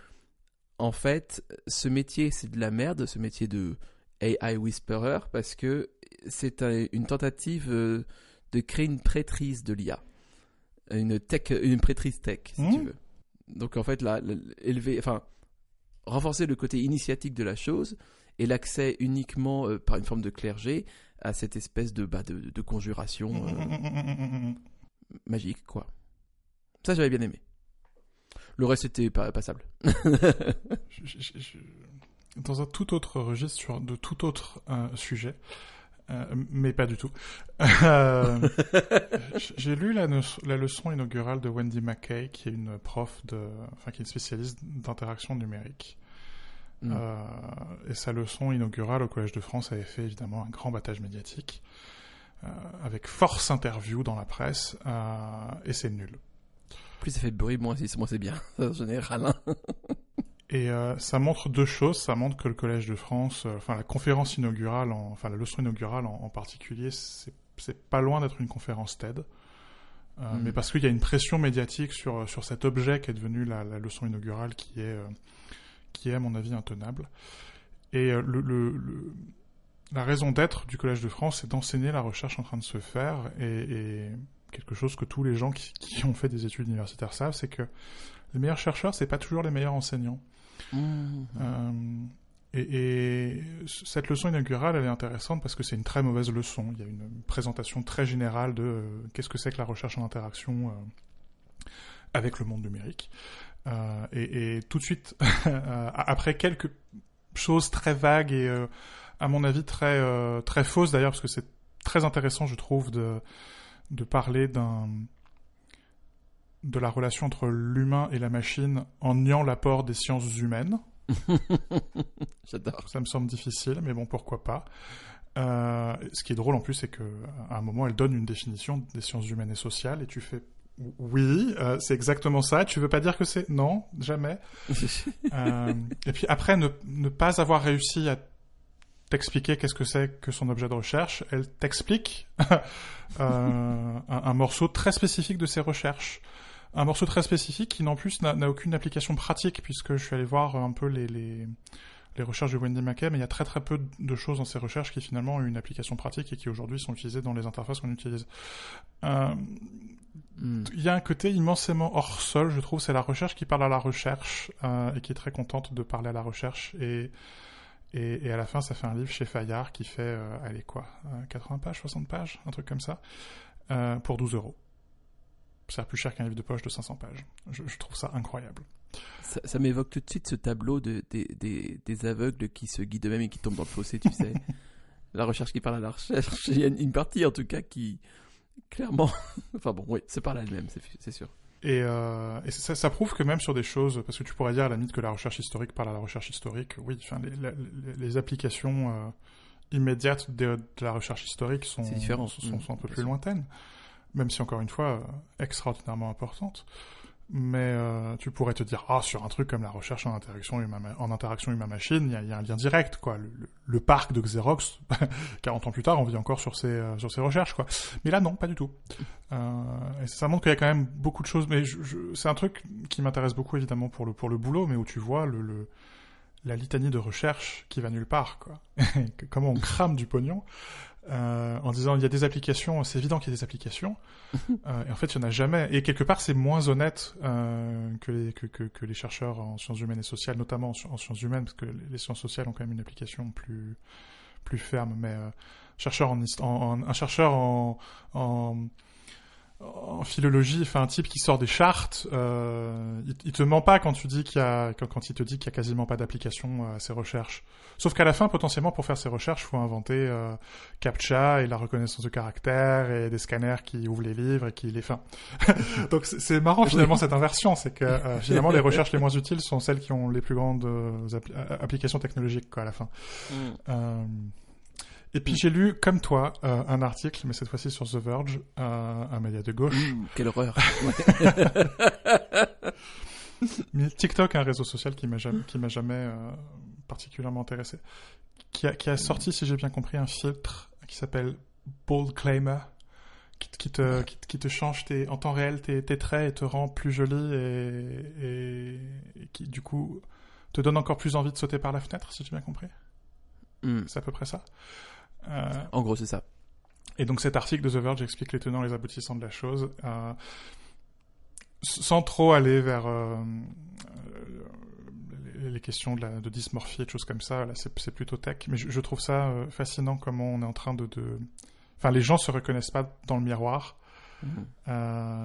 en fait, ce métier, c'est de la merde, ce métier de AI Whisperer, parce que c'est un- une tentative euh, de créer une prêtrise de l'IA. Une, tech, une prêtrise tech, si tu veux. Donc, en fait, là, élever, enfin, renforcer le côté initiatique de la chose et l'accès uniquement euh, par une forme de clergé à cette espèce de, bah, de, de conjuration euh, magique, quoi. Ça, j'avais bien aimé. Le reste, c'était pas passable. Je- je- je- Dans un tout autre registre, sur de tout autre euh, sujet, mais pas du tout. J'ai lu la, no- la leçon inaugurale de Wendy McKay, qui est une prof de, enfin qui est une spécialiste d'interaction numérique. Mm. Euh, et sa leçon inaugurale au Collège de France avait fait évidemment un grand battage médiatique, euh, avec force interview dans la presse, euh, et c'est nul. Plus ça fait de bruit, moins c'est moins c'est bien, en général. hein. Et ça montre deux choses. Ça montre que le Collège de France, enfin la conférence inaugurale, en- enfin la leçon inaugurale en, en particulier, c'est pas loin d'être une conférence TED. Mm. Mais parce qu'il y a une pression médiatique sur, sur cet objet qui est devenu la, la leçon inaugurale qui est, qui est à mon avis intenable. Et euh, le, le, le- la raison d'être du Collège de France, c'est d'enseigner la recherche en train de se faire. Et, et quelque chose que tous les gens qui, qui ont fait des études universitaires savent, c'est que les meilleurs chercheurs, c'est pas toujours les meilleurs enseignants. Mm. Euh, et, et cette leçon inaugurale, elle est intéressante parce que c'est une très mauvaise leçon. Il y a une présentation très générale de euh, qu'est-ce que c'est que la recherche en interaction euh, avec le monde numérique. Euh, et, et tout de suite, euh, après quelques choses très vagues et euh, à mon avis très euh, très fausses d'ailleurs, parce que c'est très intéressant, je trouve, de de parler d'un de la relation entre l'humain et la machine en niant l'apport des sciences humaines. J'adore. Ça me semble difficile, mais bon, pourquoi pas. Euh, ce qui est drôle en plus, c'est qu'à un moment, elle donne une définition des sciences humaines et sociales, et tu fais oui, euh, c'est exactement ça. Tu veux pas dire que c'est non, jamais. Euh, et puis après, ne, ne pas avoir réussi à t'expliquer qu'est-ce que c'est que son objet de recherche, elle t'explique euh, un, un morceau très spécifique de ses recherches. Un morceau très spécifique qui, en plus, n'a aucune application pratique, puisque je suis allé voir un peu les, les, les recherches de Wendy Mackay, mais il y a très très peu de choses dans ces recherches qui finalement ont une application pratique et qui aujourd'hui sont utilisées dans les interfaces qu'on utilise. Euh, Mm. il y a un côté immensément hors sol, je trouve, c'est la recherche qui parle à la recherche euh, et qui est très contente de parler à la recherche. Et, et, et à la fin, ça fait un livre chez Fayard qui fait, euh, allez quoi, euh, 80 pages, 60 pages, un truc comme ça, euh, pour 12 euros. C'est plus cher qu'un livre de poche de 500 pages. Je, je trouve ça incroyable. Ça, ça m'évoque tout de suite ce tableau de, des, des, des aveugles qui se guident eux-mêmes et qui tombent dans le fossé, tu sais. la recherche qui parle à la recherche. Il y a une partie, en tout cas, qui, clairement... enfin bon, oui, c'est par elle-même, c'est c'est sûr. Et, euh, et ça, ça prouve que même sur des choses, parce que tu pourrais dire à la limite que la recherche historique parle à la recherche historique, oui, enfin, les, les, les applications euh, immédiates de, de, la recherche historique sont, différent. sont, sont, Mm, sont un peu plus lointaines, même si encore une fois, euh, extraordinairement importantes. Mais euh, tu pourrais te dire, ah, sur un truc comme la recherche en interaction humain, en interaction y a, il y a un lien direct, quoi. Le, parc de Xerox, 40 ans plus tard, on vit encore sur ces, euh, sur ces recherches, quoi. Mais là, non, pas du tout. Euh, et ça montre qu'il y a quand même beaucoup de choses. Mais je, je- c'est un truc qui m'intéresse beaucoup, évidemment, pour le, pour le boulot, mais où tu vois le, le, la litanie de recherche qui va nulle part, quoi. Comment on crame du pognon euh, en disant il y a des applications, c'est évident qu'il y a des applications, euh, et en fait il n'y en a jamais. Et quelque part c'est moins honnête euh, que, les, que, que, que les chercheurs en sciences humaines et sociales, notamment en, sci- en sciences humaines, parce que les sciences sociales ont quand même une application plus, plus ferme. Mais euh, chercheur en, en- un chercheur en, en, en philologie, enfin un type qui sort des chartes, euh, il, il te ment pas quand tu dis qu'il y a quand, quand il te dit qu'il y a quasiment pas d'application à ses recherches. Sauf qu'à la fin, potentiellement, pour faire ses recherches, faut inventer euh, CAPTCHA et la reconnaissance de caractère et des scanners qui ouvrent les livres et qui les... Enfin, donc c'est- marrant finalement cette inversion, c'est que euh, finalement les recherches les moins utiles sont celles qui ont les plus grandes euh, appli- euh, applications technologiques quoi à la fin. Euh, et puis j'ai lu, comme toi, euh, un article, mais cette fois-ci sur The Verge, euh, un média de gauche. Ouh, quelle horreur. Mais TikTok, un réseau social qui m'a jamais, qui m'a jamais euh, particulièrement intéressé, qui a, qui a sorti, si j'ai bien compris, un filtre qui s'appelle Bold Claimer, qui, te- qui te, qui, te- qui te change tes, en temps réel tes, tes traits et te rend plus joli et, et, et qui, du coup, te donne encore plus envie de sauter par la fenêtre, si j'ai bien compris. Hmm. C'est à peu près ça. Euh, En gros, c'est ça. Et donc cet article de The Verge explique les tenants et les aboutissants de la chose, euh, sans trop aller vers euh, les- questions de, la, de dysmorphie et de choses comme ça. Là, c'est plutôt tech, mais je, je trouve ça euh, fascinant comment on est en train de, de... Enfin, les gens se reconnaissent pas dans le miroir. Mhm.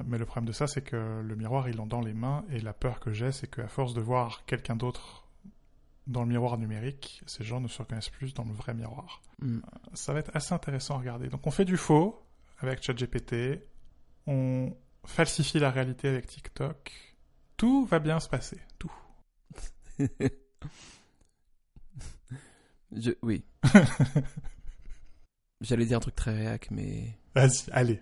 Mais le problème de ça, c'est que le miroir, ils l'ont dans les mains, et la peur que j'ai, c'est qu'à force de voir quelqu'un d'autre dans le miroir numérique, ces gens ne se reconnaissent plus dans le vrai miroir Hmm. ça va être assez intéressant à regarder. Donc on fait du faux avec ChatGPT, on falsifie la réalité avec TikTok. Tout va bien se passer, tout. Je, oui. J'allais dire un truc très réac, mais Vas-y, allez,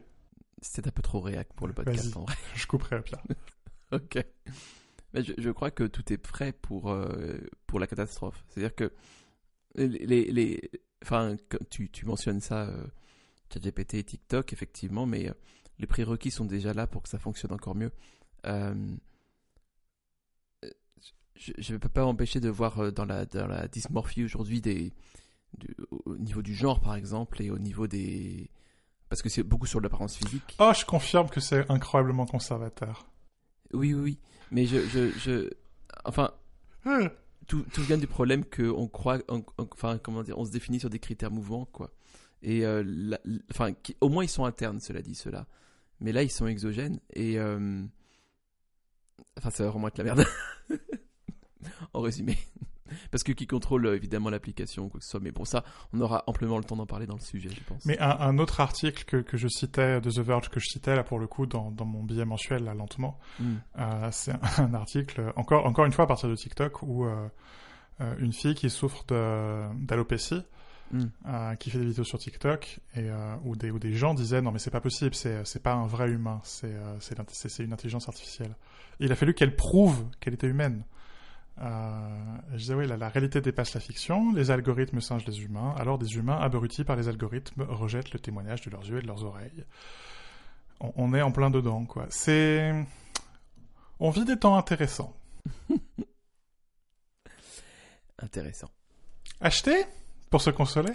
c'est un peu trop réac pour le podcast en vrai. je couperai le plat. ok. Mais je, crois que tout est prêt pour, euh, pour la catastrophe. C'est-à-dire que les, les, enfin, tu, tu mentionnes ça, euh, ChatGPT et TikTok, effectivement, mais euh, les prérequis sont déjà là pour que ça fonctionne encore mieux. Euh, je ne peux pas m'empêcher de voir dans la, dans la dysmorphie aujourd'hui des, au niveau du genre, par exemple, et au niveau des... Parce que c'est beaucoup sur l'apparence physique. Oh, je confirme que c'est incroyablement conservateur. Oui, oui. Mais je, je, je... Enfin, tout, tout vient du problème qu'on croit, on- enfin, comment dire, on se définit sur des critères mouvants, quoi. Et, euh, enfin, au moins ils sont internes, cela dit, cela. Mais là, ils sont exogènes et, euh, enfin, ça va vraiment être la merde. en résumé. Parce que qui contrôle euh, évidemment l'application, quoi que ce soit. Mais bon, ça, on aura amplement le temps d'en parler dans le sujet, je pense. Mais un, un autre article que, que je citais de The Verge, que je citais là pour le coup dans, dans mon billet mensuel, là lentement, Hmm. Euh, c'est un, un article, encore, encore une fois à partir de TikTok, où euh, une fille qui souffre d'alopécie, Hmm. euh, qui fait des vidéos sur TikTok, et euh, où, des, où des gens disaient non mais c'est pas possible, c'est pas un vrai humain, c'est euh, une intelligence artificielle. Et il a fallu qu'elle prouve qu'elle était humaine. Euh, je disais oui, la, la réalité dépasse la fiction, les algorithmes singent les humains, alors des humains abrutis par les algorithmes rejettent le témoignage de leurs yeux et de leurs oreilles. On, on est en plein dedans, quoi. C'est... On vit des temps intéressants. Intéressant. Acheter Pour se consoler?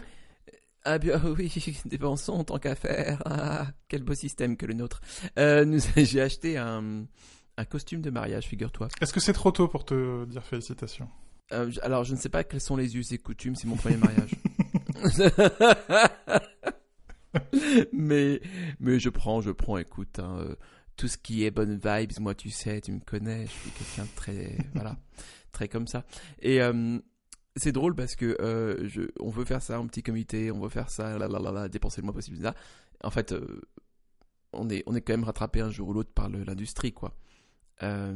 Ah bien oui, dépensons tant qu'à faire. Ah, quel beau système que le nôtre. Euh, nous- J'ai acheté un, un costume de mariage, figure-toi. Est-ce que c'est trop tôt pour te dire félicitations? Euh, alors, je ne sais pas quels sont les us et coutumes, c'est mon premier mariage. mais, mais je prends, je prends, écoute, hein, euh, tout ce qui est bonne vibes, moi tu sais, tu me connais, je suis quelqu'un de très voilà, très comme ça. Et euh, c'est drôle parce que euh, je, on veut faire ça en petit comité, on veut faire ça, là, là, là, dépenser le moins possible là. En fait, on est on est quand même rattrapé un jour ou l'autre par l'industrie quoi. Euh,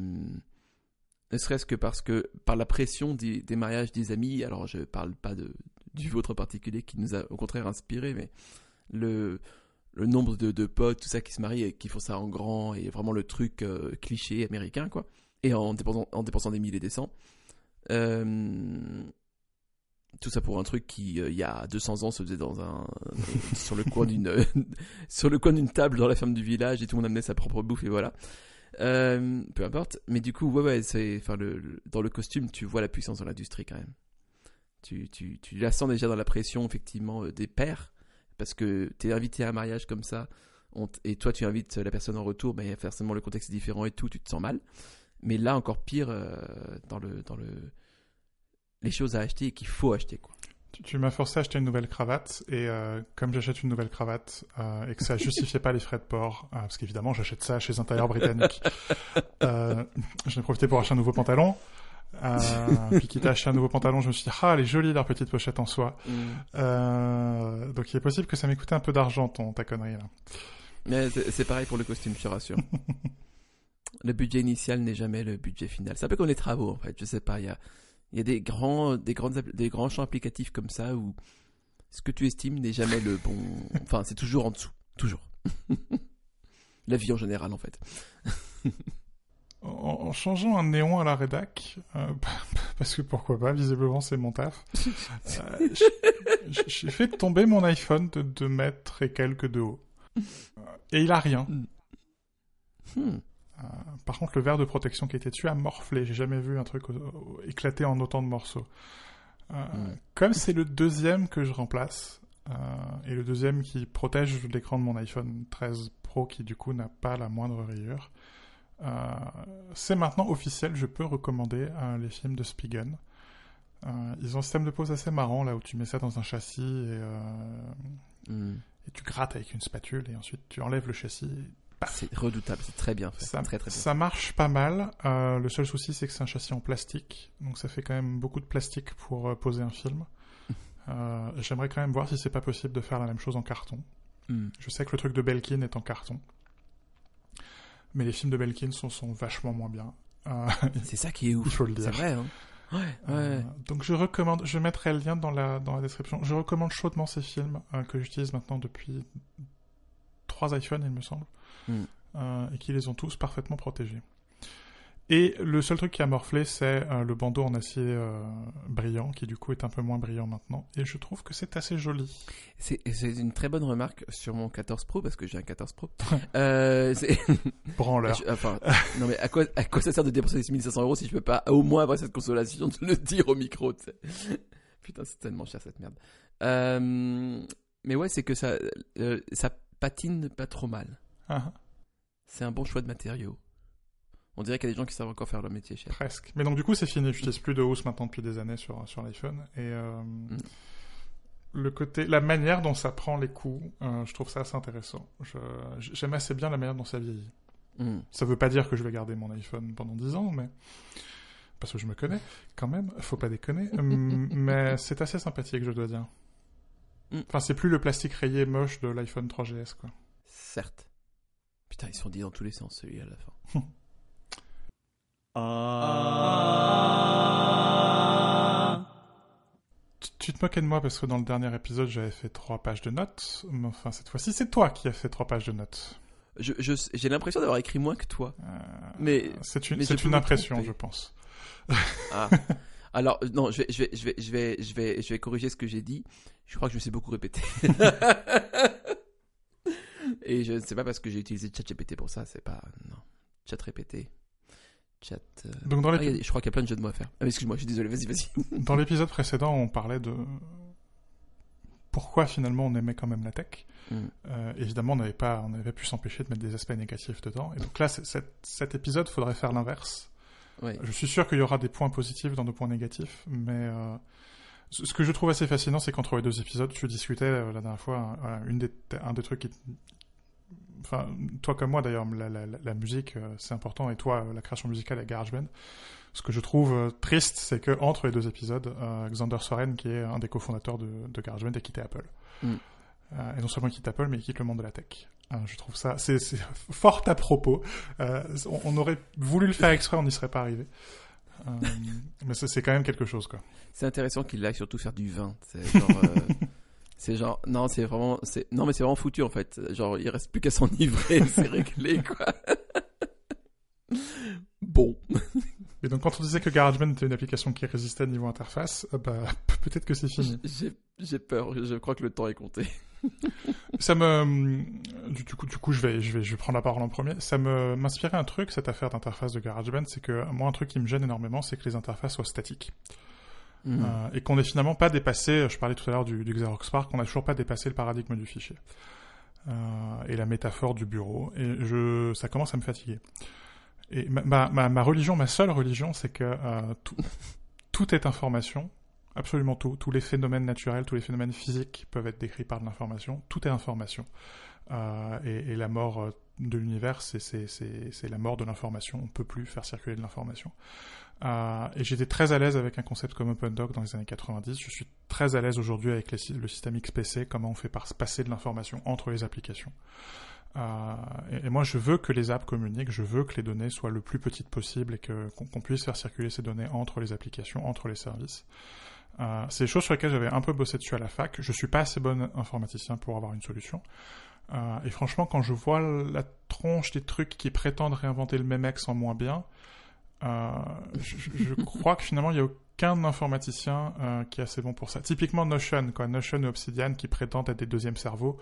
ne serait-ce que parce que par la pression des, mariages des amis, alors je parle pas de du vôtre en particulier qui nous a au contraire inspiré, mais le le nombre de, de potes, tout ça qui se marient et qui font ça en grand et vraiment le truc euh, cliché américain quoi. Et en dépensant en dépensant des milliers et des cents. Euh, tout ça pour un truc qui, il y a 200 ans, se faisait dans un, sur le coin d'une, sur le coin d'une table dans la ferme du village et tout le monde amenait sa propre bouffe et voilà. Euh, peu importe. Mais du coup, ouais, ouais, c'est, enfin, dans le costume, tu vois la puissance de l'industrie quand même. Tu, tu, tu la sens déjà dans la pression, effectivement, euh, des pères. Parce que t'es invité à un mariage comme ça, et toi tu invites la personne en retour, mais forcément le contexte est différent et tout, tu te sens mal. Mais là, encore pire, euh, dans le, dans le, les choses à acheter et qu'il faut acheter, quoi. Tu, tu m'as forcé à acheter une nouvelle cravate et euh, comme j'achète une nouvelle cravate euh, et que ça justifiait pas les frais de port, euh, parce qu'évidemment j'achète ça chez un tailleur britannique, j'en ai profité pour acheter un nouveau pantalon. Puis quitte à acheter un nouveau pantalon, je me suis dit ah elle est jolie leur petite pochette en soie. Euh, donc il est possible que ça m'ait coûté un peu d'argent ton ta connerie là. Mais c'est c'est pareil pour le costume, je te rassure. le budget initial n'est jamais le budget final. C'est un peu comme les travaux, en fait. Je sais pas, il y a, il y a des grands, des grandes, des grands champs applicatifs comme ça où ce que tu estimes n'est jamais le bon. Enfin, c'est toujours en dessous, toujours. La vie en général, en fait. En, en changeant un néon à la rédac, euh, parce que pourquoi pas, visiblement c'est mon taf, euh, j'ai fait tomber mon iPhone de 2 mètres et quelques de haut. Euh, Et il a rien. Hmm. Euh, par contre, le verre de protection qui était dessus a morflé. J'ai jamais vu un truc éclater en autant de morceaux. Euh, Mm. Comme c'est le deuxième que je remplace, euh, et le deuxième qui protège l'écran de mon iPhone 13 Pro qui du coup n'a pas la moindre rayure, euh, c'est maintenant officiel, je peux recommander les films de Spigen. Ils ont un système de pose assez marrant là où tu mets ça dans un châssis et, Hmm. et tu grattes avec une spatule et ensuite tu enlèves le châssis. et C'est redoutable, c'est très bien fait. ça, très très bien. ça marche pas mal. Euh, le seul souci, c'est que c'est un châssis en plastique. Donc ça fait quand même beaucoup de plastique pour euh, poser un film. Euh, J'aimerais quand même voir si c'est pas possible de faire la même chose en carton. Hmm. Je sais que le truc de Belkin est en carton. Mais les films de Belkin sont, sont vachement moins bien. C'est ça qui est ouf. il faut le C'est dire. vrai, hein. Ouais, ouais. Donc je recommande, je mettrai le lien dans la, dans la description. Je recommande chaudement ces films que j'utilise maintenant depuis trois iPhones, il me semble, Mm. euh, et qui les ont tous parfaitement protégés. Et le seul truc qui a morflé, c'est euh, le bandeau en acier euh, brillant, qui du coup est un peu moins brillant maintenant. Et je trouve que c'est assez joli. C'est une très bonne remarque sur mon 14 Pro parce que j'ai un 14 Pro. euh, Branleur. Je- Enfin, non mais à quoi, à quoi ça sert de dépenser 6500 euros si je peux pas au moins avoir cette consolation de le dire au micro, tu sais? Putain, c'est tellement cher cette merde. Mais ouais, c'est que ça, ça patine pas trop mal. C'est un bon choix de matériaux. On dirait qu'il y a des gens qui savent encore faire leur métier cher. presque. Mais donc du coup, c'est fini. J'utilise plus de housse maintenant depuis des années sur, sur l'iPhone. Et euh, le côté, la manière dont ça prend les coups, euh, je trouve ça assez intéressant. Je- J'aime assez bien la manière dont ça vieillit. Hmm. Ça veut pas dire que je vais garder mon iPhone pendant 10 ans, mais parce que je me connais quand même, faut pas déconner. Hum, mais c'est assez sympathique, je dois dire. Mm. Enfin, c'est plus le plastique rayé moche de l'iPhone 3GS, quoi. Certes. Putain, ils sont dit dans tous les sens, celui à la fin. Tu, tu te moquais de moi parce que dans le dernier épisode, j'avais fait trois pages de notes. Mais enfin, cette fois-ci, c'est toi qui as fait trois pages de notes. Je- je- J'ai l'impression d'avoir écrit moins que toi. Euh, Mais c'est une, mais c'est impression, tromper. je pense. Ah. Alors, non, je vais, je vais, je vais, je vais, je vais, je vais corriger ce que j'ai dit. Je crois que je me suis beaucoup répété. Et je ne sais pas parce que j'ai utilisé ChatGPT pour ça, c'est pas, non. Chat répété. Chat. euh, Donc dans ah, l'épi- il y a- je crois qu'il y a plein de jeux de mots à faire. Ah, excuse-moi, je suis désolé, vas-y, vas-y. Dans l'épisode précédent, on parlait de pourquoi finalement on aimait quand même la tech. Mm. Euh, évidemment, on n'avait pas, on n'avait pu s'empêcher de mettre des aspects négatifs dedans. Et donc là, cet, cet épisode, faudrait faire l'inverse. Je suis sûr qu'il y aura des points positifs dans nos points négatifs, mais euh, ce que je trouve assez fascinant, c'est qu'entre les deux épisodes, tu discutais euh, la dernière fois, une des, un des trucs qui, enfin, toi comme moi d'ailleurs, la, la, la musique, euh, c'est important, et toi, la création musicale à GarageBand. Ce que je trouve euh, triste, c'est que entre les deux épisodes, euh, Xander Soren, qui est un des cofondateurs de, de GarageBand, a quitté Apple. Mm. Euh, et non seulement il quitte Apple, mais il quitte le monde de la tech. Euh, je trouve ça, c'est fort à propos. Euh, on, on aurait voulu le faire exprès, on n'y serait pas arrivé. Euh, mais c'est quand même quelque chose, quoi. C'est intéressant qu'il aille surtout faire du vin. Genre. C'est genre, non, c'est vraiment, c'est, non, mais c'est vraiment foutu en fait. Genre, il reste plus qu'à s'enivrer, c'est réglé quoi. bon. Et donc, quand on disait que GarageBand était une application qui résistait à niveau interface, euh, bah, peut-être que c'est fini. J'ai, j'ai peur, je crois que le temps est compté. Ça me, du, du coup, du coup, je vais, je vais, je vais prendre la parole en premier. Ça me, m'inspirait un truc, cette affaire d'interface de GarageBand, c'est que moi, un truc qui me gêne énormément, c'est que les interfaces soient statiques. Mhm. Euh, et qu'on n'ait finalement pas dépassé, je parlais tout à l'heure du, du Xerox Park, on n'a toujours pas dépassé le paradigme du fichier. Euh, et la métaphore du bureau. Et ça commence à me fatiguer. Et ma, religion, ma seule religion, c'est que euh, tout, est information, absolument tout. Tous les phénomènes naturels, tous les phénomènes physiques peuvent être décrits par de l'information. Tout est information. Et, la mort de l'univers, c'est- la mort de l'information. On peut plus faire circuler de l'information. Euh, et j'étais très à l'aise avec un concept comme OpenDoc dans les années 90. Je suis très à l'aise aujourd'hui avec le système XPC, comment on fait par passer de l'information entre les applications. Euh, et, moi, je veux que les apps communiquent, je veux que les données soient le plus petites possible et qu'on puisse faire circuler ces données entre les applications, entre les services. Euh, c'est des choses sur lesquelles j'avais un peu bossé dessus à la fac. Je suis pas assez bon informaticien pour avoir une solution. Et franchement, quand je vois la tronche des trucs qui prétendent réinventer le même ex en moins bien, je, je- crois que finalement, il n'y a aucun informaticien euh, qui est assez bon pour ça. Typiquement Notion, quoi. Notion et Obsidian qui prétendent être des deuxièmes cerveaux.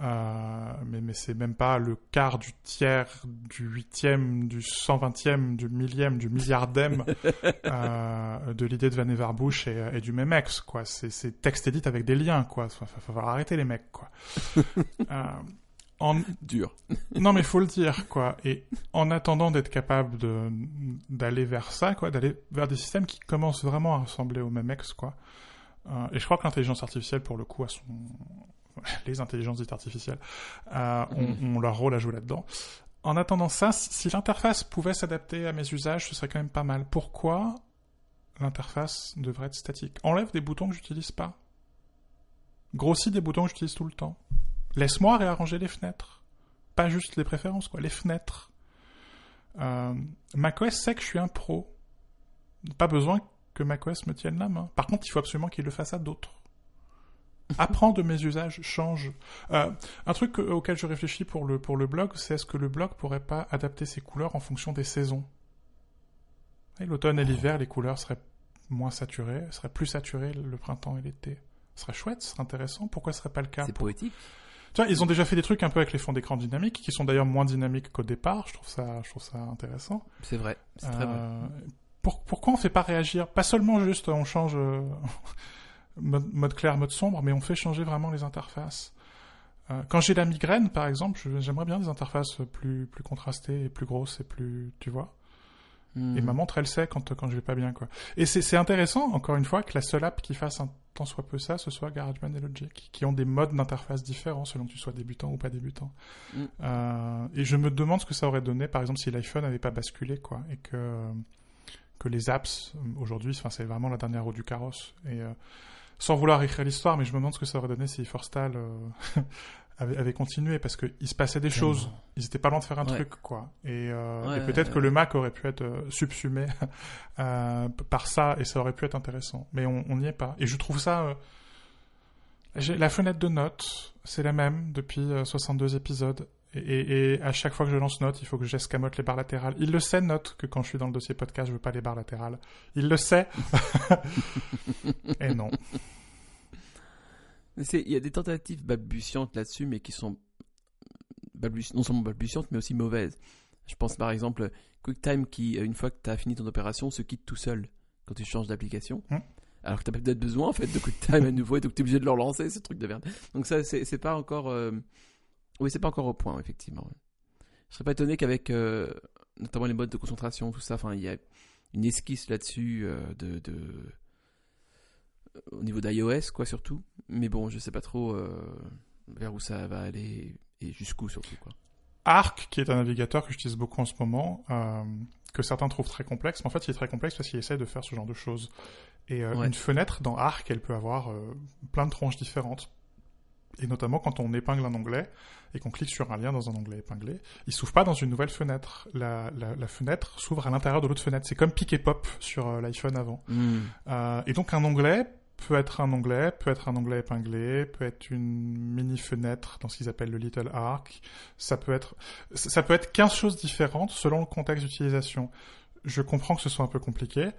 Euh, mais mais c'est même pas le quart du tiers, du huitième, du cent vingtième, du millième, du milliardème euh, de l'idée de Van Everbush et, et du même ex, quoi. C'est texte edit avec des liens, quoi. Faut, faut, arrêter les mecs, quoi. Euh, en, Dur. non, mais faut le dire, quoi. Et en attendant d'être capable de d'aller vers ça, quoi, d'aller vers des systèmes qui commencent vraiment à ressembler au même ex, quoi. Euh, et je crois que l'intelligence artificielle, pour le coup, a son les intelligences dites artificielles euh, ont, ont leur rôle à jouer là-dedans. En attendant ça, si si l'interface pouvait s'adapter à mes usages, ce serait quand même pas mal. Pourquoi l'interface devrait être statique? Enlève des boutons que j'utilise pas. Grossis des boutons que j'utilise tout le temps. Laisse-moi réarranger les fenêtres. Pas juste les préférences, quoi, les fenêtres. Euh, macOS sait que je suis un pro. Pas besoin que macOS me tienne la main. Par contre, il faut absolument qu'il le fasse à d'autres. Apprends de mes usages, change. Euh, un truc auquel je réfléchis pour le, pour le blog, c'est est-ce que le blog pourrait pas adapter ses couleurs en fonction des saisons? L'automne et l'hiver, les couleurs seraient moins saturées, seraient plus saturées le printemps et l'été. Ce serait chouette, ce serait intéressant. Pourquoi ce serait pas le cas? C'est pour- poétique. Tu vois, ils ont déjà fait des trucs un peu avec les fonds d'écran dynamiques, qui sont d'ailleurs moins dynamiques qu'au départ. Je trouve ça, je trouve ça intéressant. C'est vrai. C'est très vrai. Euh, pour- pourquoi on fait pas réagir? Pas seulement juste on change euh, mode, mode clair, mode sombre, mais on fait changer vraiment les interfaces. Euh, quand j'ai la migraine, par exemple, j'aimerais bien des interfaces plus plus contrastées et plus grosses et plus, tu vois. Hmm. Et ma montre, elle sait quand, quand je vais pas bien, quoi. Et c'est c'est intéressant, encore une fois, que la seule app qui fasse un tant soit peu ça, ce soit GarageBand et Logic, qui ont des modes d'interface différents selon que tu sois débutant ou pas débutant. Mm. Euh, et je me demande ce que ça aurait donné, par exemple, si l'iPhone n'avait pas basculé, quoi, et que que les apps aujourd'hui, enfin, c'est vraiment la dernière roue du carrosse. Et euh, sans vouloir écrire l'histoire, mais je me demande ce que ça aurait donné si Forstal euh, avait, avait continué, parce que il se passait des Tellement. choses. Ils étaient pas loin de faire un Ouais. truc, quoi. Et, euh, Ouais, et peut-être ouais, que le Mac aurait pu être euh, subsumé euh, par ça, et ça aurait pu être intéressant. Mais on n'y est pas. Et je trouve ça... la fenêtre de notes, c'est la même depuis euh, 62 épisodes. Et, et- et à chaque fois que je lance note, il faut que j'escamote les barres latérales. Il le sait, note, que quand je suis dans le dossier podcast, je veux pas les barres latérales. Il le sait. et non. Il y a des tentatives balbutiantes là-dessus, mais qui sont non seulement balbutiantes, mais aussi mauvaises. Je pense par exemple QuickTime qui, euh, une fois que tu as fini ton opération, se quitte tout seul quand tu changes d'application. Hmm. Alors que tu as peut-être besoin en fait de QuickTime à nouveau et donc tu es obligé de le relancer, ce truc de merde. Donc ça, c'est c'est pas encore. euh, Oui, c'est pas encore au point, effectivement. Je serais pas étonné qu'avec euh, notamment les modes de concentration, tout ça, enfin, il y a une esquisse là-dessus euh, de, de... au niveau d'iOS, quoi, surtout. Mais bon, je sais pas trop euh, vers où ça va aller et jusqu'où surtout, quoi. Arc, qui est un navigateur que j'utilise beaucoup en ce moment, euh, que certains trouvent très complexe, mais en fait, il est très complexe parce qu'il essaie de faire ce genre de choses. Et euh, Ouais. une fenêtre dans Arc, elle peut avoir euh, plein de tranches différentes. Et notamment quand on épingle un onglet et qu'on clique sur un lien dans un onglet épinglé, il s'ouvre pas dans une nouvelle fenêtre. La, la- la fenêtre s'ouvre à l'intérieur de l'autre fenêtre. C'est comme Pick et Pop sur l'iPhone avant. Hmm. Et donc un onglet peut être un onglet, peut être un onglet épinglé, peut être une mini fenêtre dans ce qu'ils appellent le little arc. Ça peut être, ça peut être 15 choses différentes selon le contexte d'utilisation. Je comprends que ce soit un peu compliqué.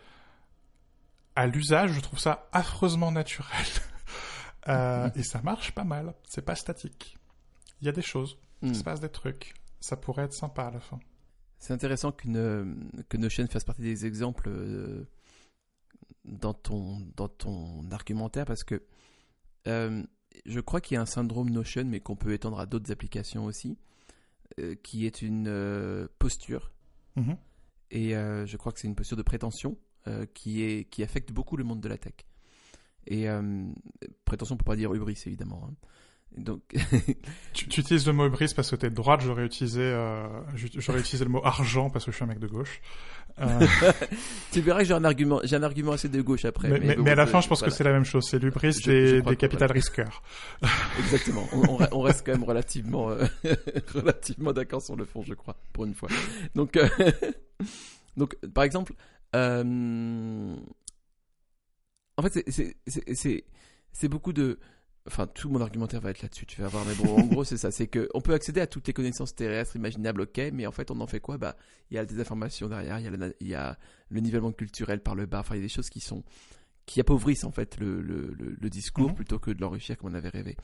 À l'usage, je trouve ça affreusement naturel. Euh, et ça marche pas mal. C'est pas statique. Il y a des choses. Hmm. Il se passe des trucs. Ça pourrait être sympa à la fin. C'est intéressant qu'une euh, que Notion fasse partie des exemples euh, dans ton dans ton argumentaire parce que euh, je crois qu'il y a un syndrome Notion mais qu'on peut étendre à d'autres applications aussi euh, qui est une euh, posture Mhm. et je crois que c'est une posture de prétention qui est qui affecte beaucoup le monde de la tech et prétention pour pas dire hubris évidemment hein. Donc Tu, tu utilises le mot brise parce que t'es de droite, j'aurais utilisé, euh, j'aurais utilisé le mot argent parce que je suis un mec de gauche. Euh, tu verras que j'ai un argument j'ai un argument assez de gauche après mais, mais- bon, mais à la fin, je pense voilà. que c'est la même chose. C'est l'ubris des, des capital risqueurs. Exactement. On, on re- on reste quand même relativement, euh, relativement d'accord sur le fond, je crois, pour une fois. Donc, donc par exemple, en fait, c'est- c'est- c'est c'est- c'est beaucoup de. Enfin, tout mon argumentaire va être là-dessus, tu vas voir. Mais bon, en gros, c'est ça. C'est que on peut accéder à toutes les connaissances terrestres imaginables, ok, mais en fait, on en fait quoi? Bah, il y a des informations derrière, il y a, la- il y a le nivellement culturel par le bas. Enfin, il y a des choses qui sont qui appauvrissent en fait le, le, le, le discours Mhm. plutôt que de l'enrichir comme on avait rêvé.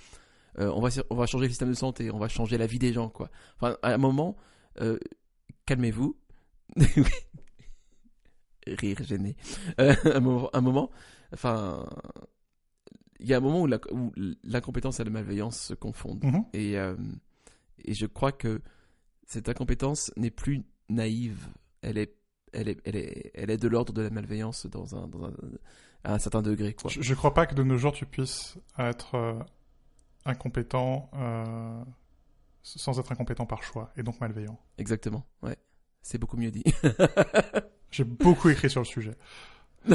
Euh, on va on va changer le système de santé, on va changer la vie des gens, quoi. Enfin, à un moment, euh, calmez-vous. Rire gêné. Euh, un moment, un moment, enfin, il y a un moment où la- où l'incompétence et la malveillance se confondent. Mhm. Et, euh, et je crois que cette incompétence n'est plus naïve. Elle est, elle est, elle est, elle est de l'ordre de la malveillance dans un, dans un, à un certain degré, quoi. Je, je crois pas que de nos jours tu puisses être euh, incompétent euh, sans être incompétent par choix et donc malveillant. Exactement. Ouais. C'est beaucoup mieux dit. J'ai beaucoup écrit sur le sujet.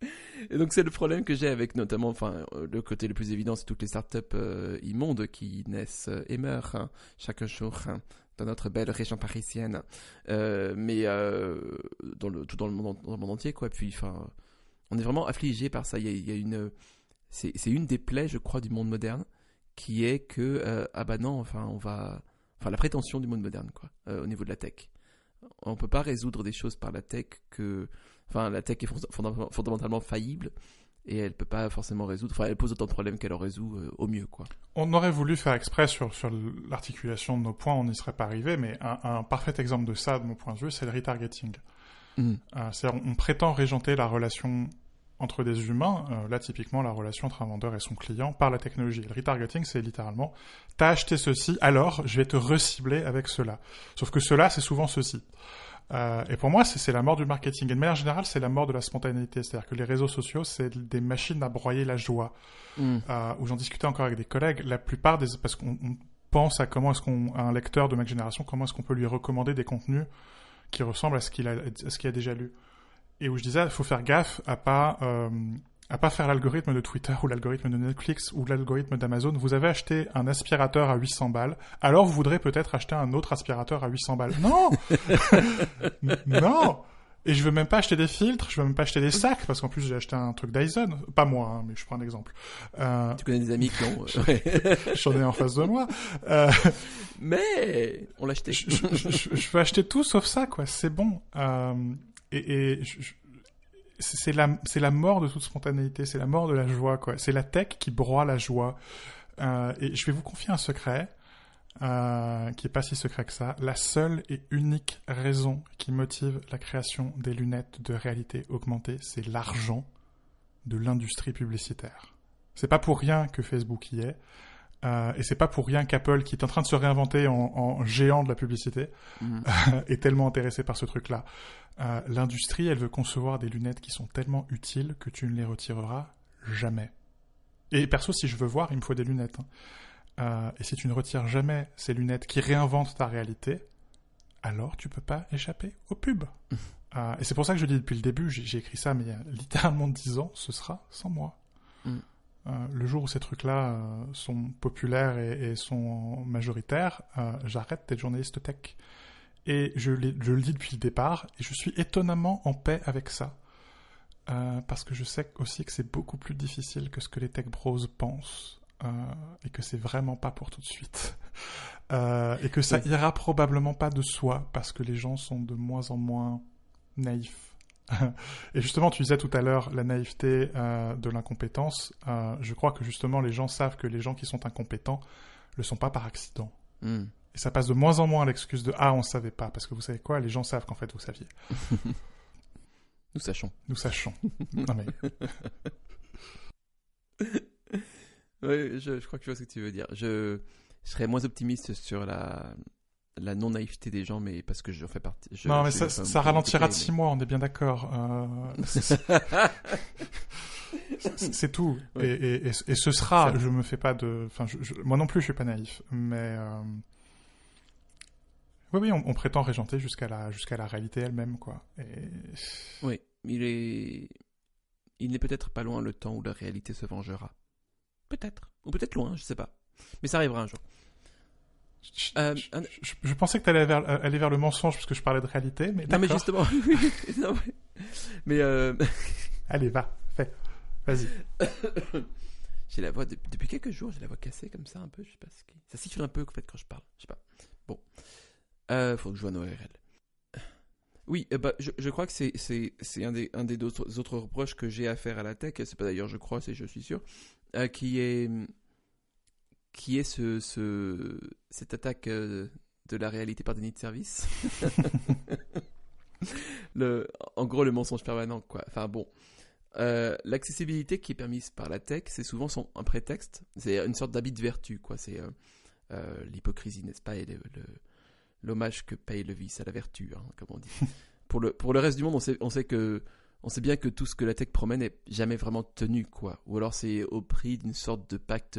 Et donc c'est le problème que j'ai avec notamment, enfin euh, le côté le plus évident, c'est toutes les startups euh, immondes qui naissent euh, et meurent hein, chaque jour hein, dans notre belle région parisienne, mais tout dans le monde, entier quoi. Puis enfin, on est vraiment affligé par ça. Il y a, une, c'est une des plaies, je crois, du monde moderne, qui est que ah bah non, enfin on va, enfin la prétention du monde moderne quoi, au niveau de la tech. On peut pas résoudre des choses par la tech que Enfin, la tech est fond- fonda- fondamentalement faillible et elle peut pas forcément résoudre. Enfin, elle pose autant de problèmes qu'elle en résout euh, au mieux, quoi. On aurait voulu faire exprès sur, sur l'articulation de nos points, on n'y serait pas arrivé, mais un, un parfait exemple de ça, de mon point de vue, c'est le retargeting. Euh, C'est-à-dire, on, on prétend régenter la relation entre des humains, euh, là typiquement la relation entre un vendeur et son client, par la technologie. Le retargeting, c'est littéralement, t'as acheté ceci, alors je vais te recibler avec cela. Sauf que cela, c'est souvent ceci. Euh, et pour moi, c'est la mort du marketing. Et de manière générale, c'est la mort de la spontanéité. C'est-à-dire que les réseaux sociaux, c'est des machines à broyer la joie Mm. euh, où j'en discutais encore avec des collègues, la plupart des parce qu'on on pense à comment est-ce qu'on à un lecteur de ma génération, comment est-ce qu'on peut lui recommander des contenus qui ressemblent à ce qu'il a à ce qu'il a déjà lu. Et où je disais, il faut faire gaffe à pas euh, à pas faire l'algorithme de Twitter ou l'algorithme de Netflix ou l'algorithme d'Amazon. Vous avez acheté un aspirateur à 800 balles, alors vous voudrez peut-être acheter un autre aspirateur à 800 balles. Non, non. Et je veux même pas acheter des filtres, je veux même pas acheter des sacs, parce qu'en plus j'ai acheté un truc Dyson. Pas moi, hein, mais je prends un exemple. Euh, Tu connais des amis qui ont. J'en ai en face de moi. Euh, Mais on l'a acheté. je, je, je- je veux acheter tout sauf ça, quoi. C'est bon. Euh, et et je- c'est la, c'est la mort de toute spontanéité, c'est la mort de la joie, quoi. C'est la tech qui broie la joie. Euh, et je vais vous confier un secret, euh, qui est pas si secret que ça. La seule et unique raison qui motive la création des lunettes de réalité augmentée, c'est l'argent de l'industrie publicitaire. C'est pas pour rien que Facebook y est. Euh, et c'est pas pour rien qu'Apple, qui est en train de se réinventer en, en géant de la publicité, Mm. est tellement intéressé par ce truc-là. Euh, L'industrie, elle veut concevoir des lunettes qui sont tellement utiles que tu ne les retireras jamais. Et perso, si je veux voir, il me faut des lunettes. hein. euh, et si tu ne retires jamais ces lunettes qui réinventent ta réalité, alors tu peux pas échapper au pub. Euh, et c'est pour ça que je dis depuis le début, j'ai j'ai écrit ça, mais il y a littéralement 10 ans, ce sera sans moi. Mm. Euh, le jour où ces trucs-là euh, sont populaires et, et sont majoritaires, euh, j'arrête d'être journaliste tech. Et je, je le dis depuis le départ, et je suis étonnamment en paix avec ça. Parce que je sais aussi que c'est beaucoup plus difficile que ce que les tech bros pensent. et que c'est vraiment pas pour tout de suite. Et que ça ira probablement pas de soi, parce que les gens sont de moins en moins naïfs. et justement, tu disais tout à l'heure la naïveté euh, de l'incompétence. Euh, je crois que justement, les gens savent que les gens qui sont incompétents le sont pas par accident. Hmm. Et ça passe de moins en moins à l'excuse de ah on savait pas parce que vous savez quoi? Les gens savent qu'en fait vous saviez Nous sachons. nous sachons non mais Ouais, je, je crois que je vois ce que tu veux dire. Je, je serais moins optimiste sur la, la non-naïveté des gens, mais parce que j'en fais partie. je- non mais ça, ralentira de six mois on est bien d'accord Euh, c'est- tout Ouais. et, et, et, et ce sera je me fais pas de enfin je- je- moi non plus je suis pas naïf mais euh, oui oui on, on prétend régenter jusqu'à la jusqu'à la réalité elle-même quoi et Oui, il est. Il n'est peut-être pas loin le temps où la réalité se vengera. Peut-être. Ou peut-être loin, je sais pas. Mais ça arrivera un jour. Je, Euh, je- un- je- je pensais que tu allais vers, aller vers le mensonge parce que je parlais de réalité mais Non, mais justement. Non, mais- euh, allez va fais vas-y j'ai la voix. de- Depuis quelques jours, j'ai la voix cassée comme ça un peu. Je sais pas ce qui. Ça siffle un peu en fait quand je parle. Je sais pas. Bon. Euh, faut que je joue à ORL. Oui, euh, bah, je, je crois que c'est, c'est, c'est un des, un des autres, autres reproches que j'ai à faire à la tech, c'est pas d'ailleurs je crois, c'est je suis sûr, euh, qui est, qui est ce, ce, cette attaque euh, de la réalité par déni de service. le, en gros, le mensonge permanent, quoi. Enfin bon. Euh, l'accessibilité qui est permise par la tech, c'est souvent son, un prétexte, c'est une sorte d'habit de vertu, quoi. C'est euh, euh, l'hypocrisie, n'est-ce pas, et l'hommage que paye le vice à la vertu, hein, comme on dit. pour, le, pour le reste du monde, on sait, on sait que on sait bien que tout ce que la tech promet n'est jamais vraiment tenu, quoi. Ou alors c'est au prix d'une sorte de pacte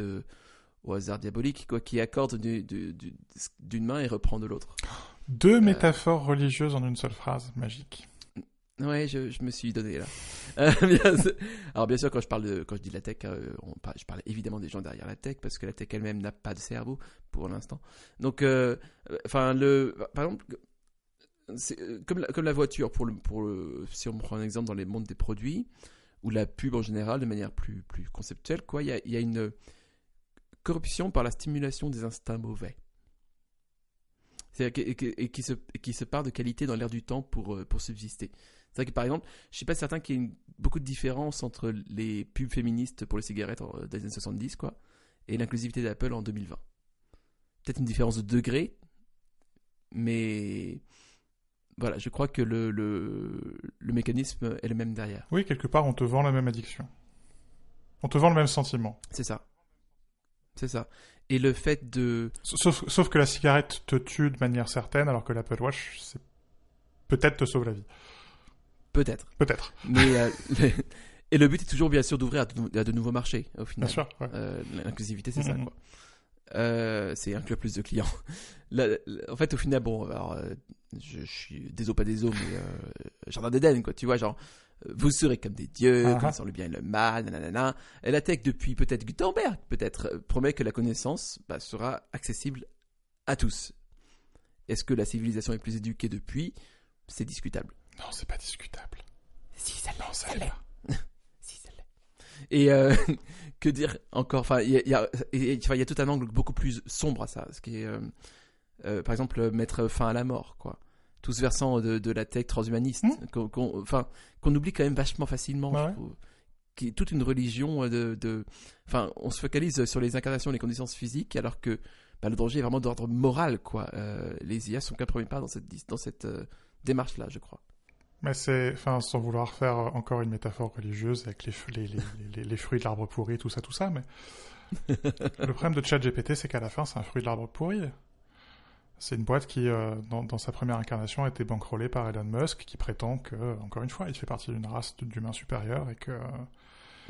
au hasard diabolique, quoi, qui accorde du- du- du- d'une main et reprend de l'autre. deux métaphores religieuses en une seule phrase magique Ouais, je, je me suis donné là. Euh, bien sûr- Alors bien sûr, quand je parle de, quand je dis la tech, euh, on je parle évidemment des gens derrière la tech parce que la tech elle-même n'a pas de cerveau pour l'instant. Donc, euh, euh, enfin le, par exemple, euh, comme la, comme la voiture pour le, pour le, si on prend un exemple dans les mondes des produits ou la pub en général de manière plus plus conceptuelle, quoi, il y a, il y a une corruption par la stimulation des instincts mauvais. Et, qui se, qui se part de qualité dans l'air du temps pour, euh, pour subsister. C'est vrai que par exemple, je suis pas certain qu'il y ait une- beaucoup de différence entre les pubs féministes pour les cigarettes en- des années 70, quoi, et l'inclusivité d'Apple en 2020. Peut-être une différence de degré, mais voilà, je crois que le, le, le mécanisme est le même derrière. Oui, quelque part, on te vend la même addiction. On te vend le même sentiment. C'est ça. C'est ça. Et le fait de... Sauf, sauf que la cigarette te tue de manière certaine, alors que l'Apple Watch, c'est peut-être te sauve la vie. Peut-être. Peut-être, Mais, euh, et le but est toujours bien sûr d'ouvrir à, de nou- à de nouveaux marchés, au final. bien sûr. ouais. Euh, L'inclusivité, c'est ça, quoi. Euh, c'est inclure plus de clients. En fait, au final, bon, alors, je, je suis des os pas des os, mais jardin d'Éden, quoi. Tu vois, genre, vous serez comme des dieux, Ah ah. connaissant le bien et le mal, nanana. Et la tech, depuis peut-être Gutenberg, peut-être, euh, promet que la connaissance bah, sera accessible à tous. Est-ce que la civilisation est plus éduquée depuis? C'est discutable. Non, c'est pas discutable. Si, ça l'est. Non, ça ça l'est l'est. Si, ça l'est. Et euh, que dire encore? Enfin, il y y, y a tout un angle beaucoup plus sombre à ça. Ce qui est, euh, euh, par exemple, mettre fin à la mort, quoi. Tout ce versant de, de la tech transhumaniste, Hmm. qu'on qu'on- enfin, qu'on oublie quand même vachement facilement, Ouais, je ouais. trouve. Qui est toute une religion euh, de, de, enfin, on se focalise sur les incarnations, les connaissances physiques, alors que bah, le danger est vraiment d'ordre moral, quoi. Euh, les IA sont qu'un premier pas dans cette, dans cette euh, démarche-là, je crois. Mais c'est, enfin, sans vouloir faire encore une métaphore religieuse avec les, les fruits de l'arbre pourri, tout ça, tout ça, mais le problème de ChatGPT, c'est qu'à la fin, c'est un fruit de l'arbre pourri. C'est une boîte qui, euh, dans, dans sa première incarnation, a été bankrollée par Elon Musk, qui prétend que, encore une fois, il fait partie d'une race d'humains supérieurs et que,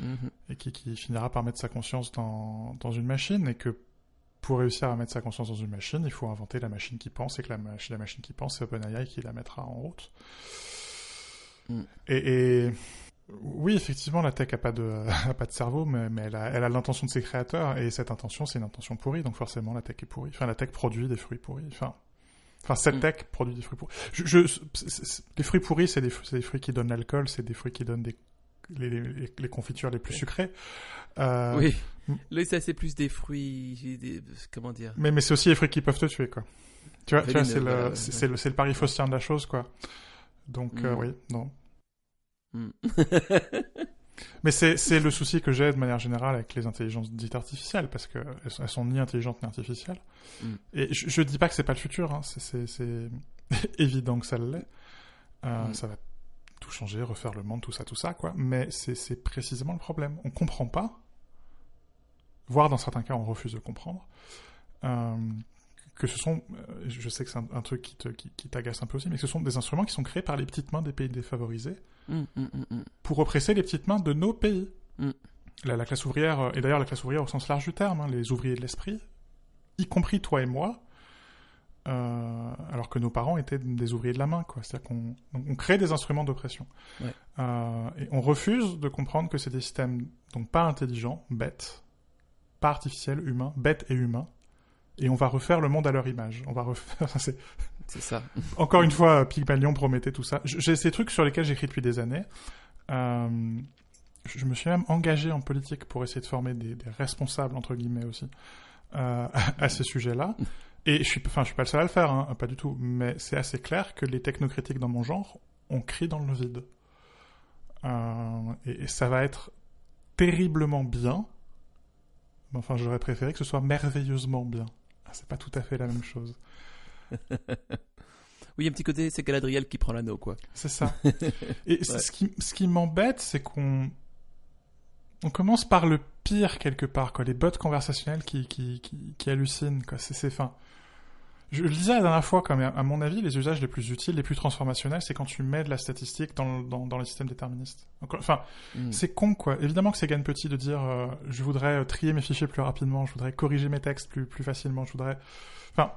Mhm. et qui, qui finira par mettre sa conscience dans, dans une machine et que pour réussir à mettre sa conscience dans une machine, il faut inventer la machine qui pense, et que la, mach- la machine qui pense, c'est OpenAI qui la mettra en route. Mm. Et, et oui, effectivement, la tech a pas de, a pas de cerveau, mais, mais elle a, elle a l'intention de ses créateurs, et cette intention, c'est une intention pourrie, donc forcément, la tech est pourrie. Enfin, la tech produit des fruits pourris. Enfin, enfin cette Mm. tech produit des fruits pourris. Je, je- les fruits pourris, c'est des, fruits qui donnent l'alcool, c'est des fruits qui donnent des, les, les- les confitures les plus sucrées. Euh, Oui. Là, ça, c'est plus des fruits. des- Comment dire? Mais, mais c'est aussi les fruits qui peuvent te tuer, quoi. Tu vois, vois, c'est le, c'est, ouais. le, le pari faustien de la chose, quoi. Donc, euh, Mm. oui, non. Hmm. Mais c'est, le souci que j'ai de manière générale avec les intelligences dites artificielles, parce que elles, sont- elles sont ni intelligentes ni artificielles. Mm. Et je, je dis pas que c'est pas le futur, hein. c'est, évident que ça l'est. Euh, Mm. Ça va tout changer, refaire le monde, tout ça, tout ça, quoi. Mais c'est, précisément le problème. On comprend pas, voire dans certains cas, on refuse de comprendre, euh, que ce sont, euh, je sais que c'est un, un truc qui, te, qui, qui t'agace un peu aussi, mais que ce sont des instruments qui sont créés par les petites mains des pays défavorisés Hmm, hmm, hmm. pour oppresser les petites mains de nos pays. Mm. La, la classe ouvrière, euh, et d'ailleurs la classe ouvrière au sens large du terme, hein, les ouvriers de l'esprit, y compris toi et moi, euh, alors que nos parents étaient des ouvriers de la main. C'est-à-dire qu'on on crée des instruments d'oppression. Ouais. Euh, et on refuse de comprendre que c'est des systèmes donc pas intelligents, bêtes, pas artificiels, humains, bêtes et humains. Et on va refaire le monde à leur image. On va refaire. c'est- ça. encore une fois, Pygmalion promettait tout ça. J'ai ces trucs sur lesquels j'écris depuis des années. Euh, je me suis même engagé en politique pour essayer de former des, responsables, entre guillemets aussi, euh, à ces sujets-là. Et je suis, enfin, je suis pas le seul à le faire, hein, pas du tout. Mais c'est assez clair que les technocritiques dans mon genre, on crie dans le vide. Euh, et, et ça va être terriblement bien. Enfin, j'aurais préféré que ce soit merveilleusement bien. Ah, C'est pas tout à fait la même chose. Oui, il y a un petit côté, c'est Galadriel qui prend l'anneau, quoi. C'est ça. Et Ouais. ce qui, ce qui m'embête, c'est qu'on on commence par le pire quelque part, quoi. Les bots conversationnels qui, qui, qui, qui hallucinent, quoi. C'est, c'est fin. Je le disais la dernière fois, quand même, à mon avis, les usages les plus utiles, les plus transformationnels, c'est quand tu mets de la statistique dans, dans, dans les systèmes déterministes. Donc, enfin, Hmm. c'est con, quoi. Évidemment que c'est gagne petit de dire, euh, je voudrais euh, trier mes fichiers plus rapidement, je voudrais corriger mes textes plus, plus facilement, je voudrais... Enfin,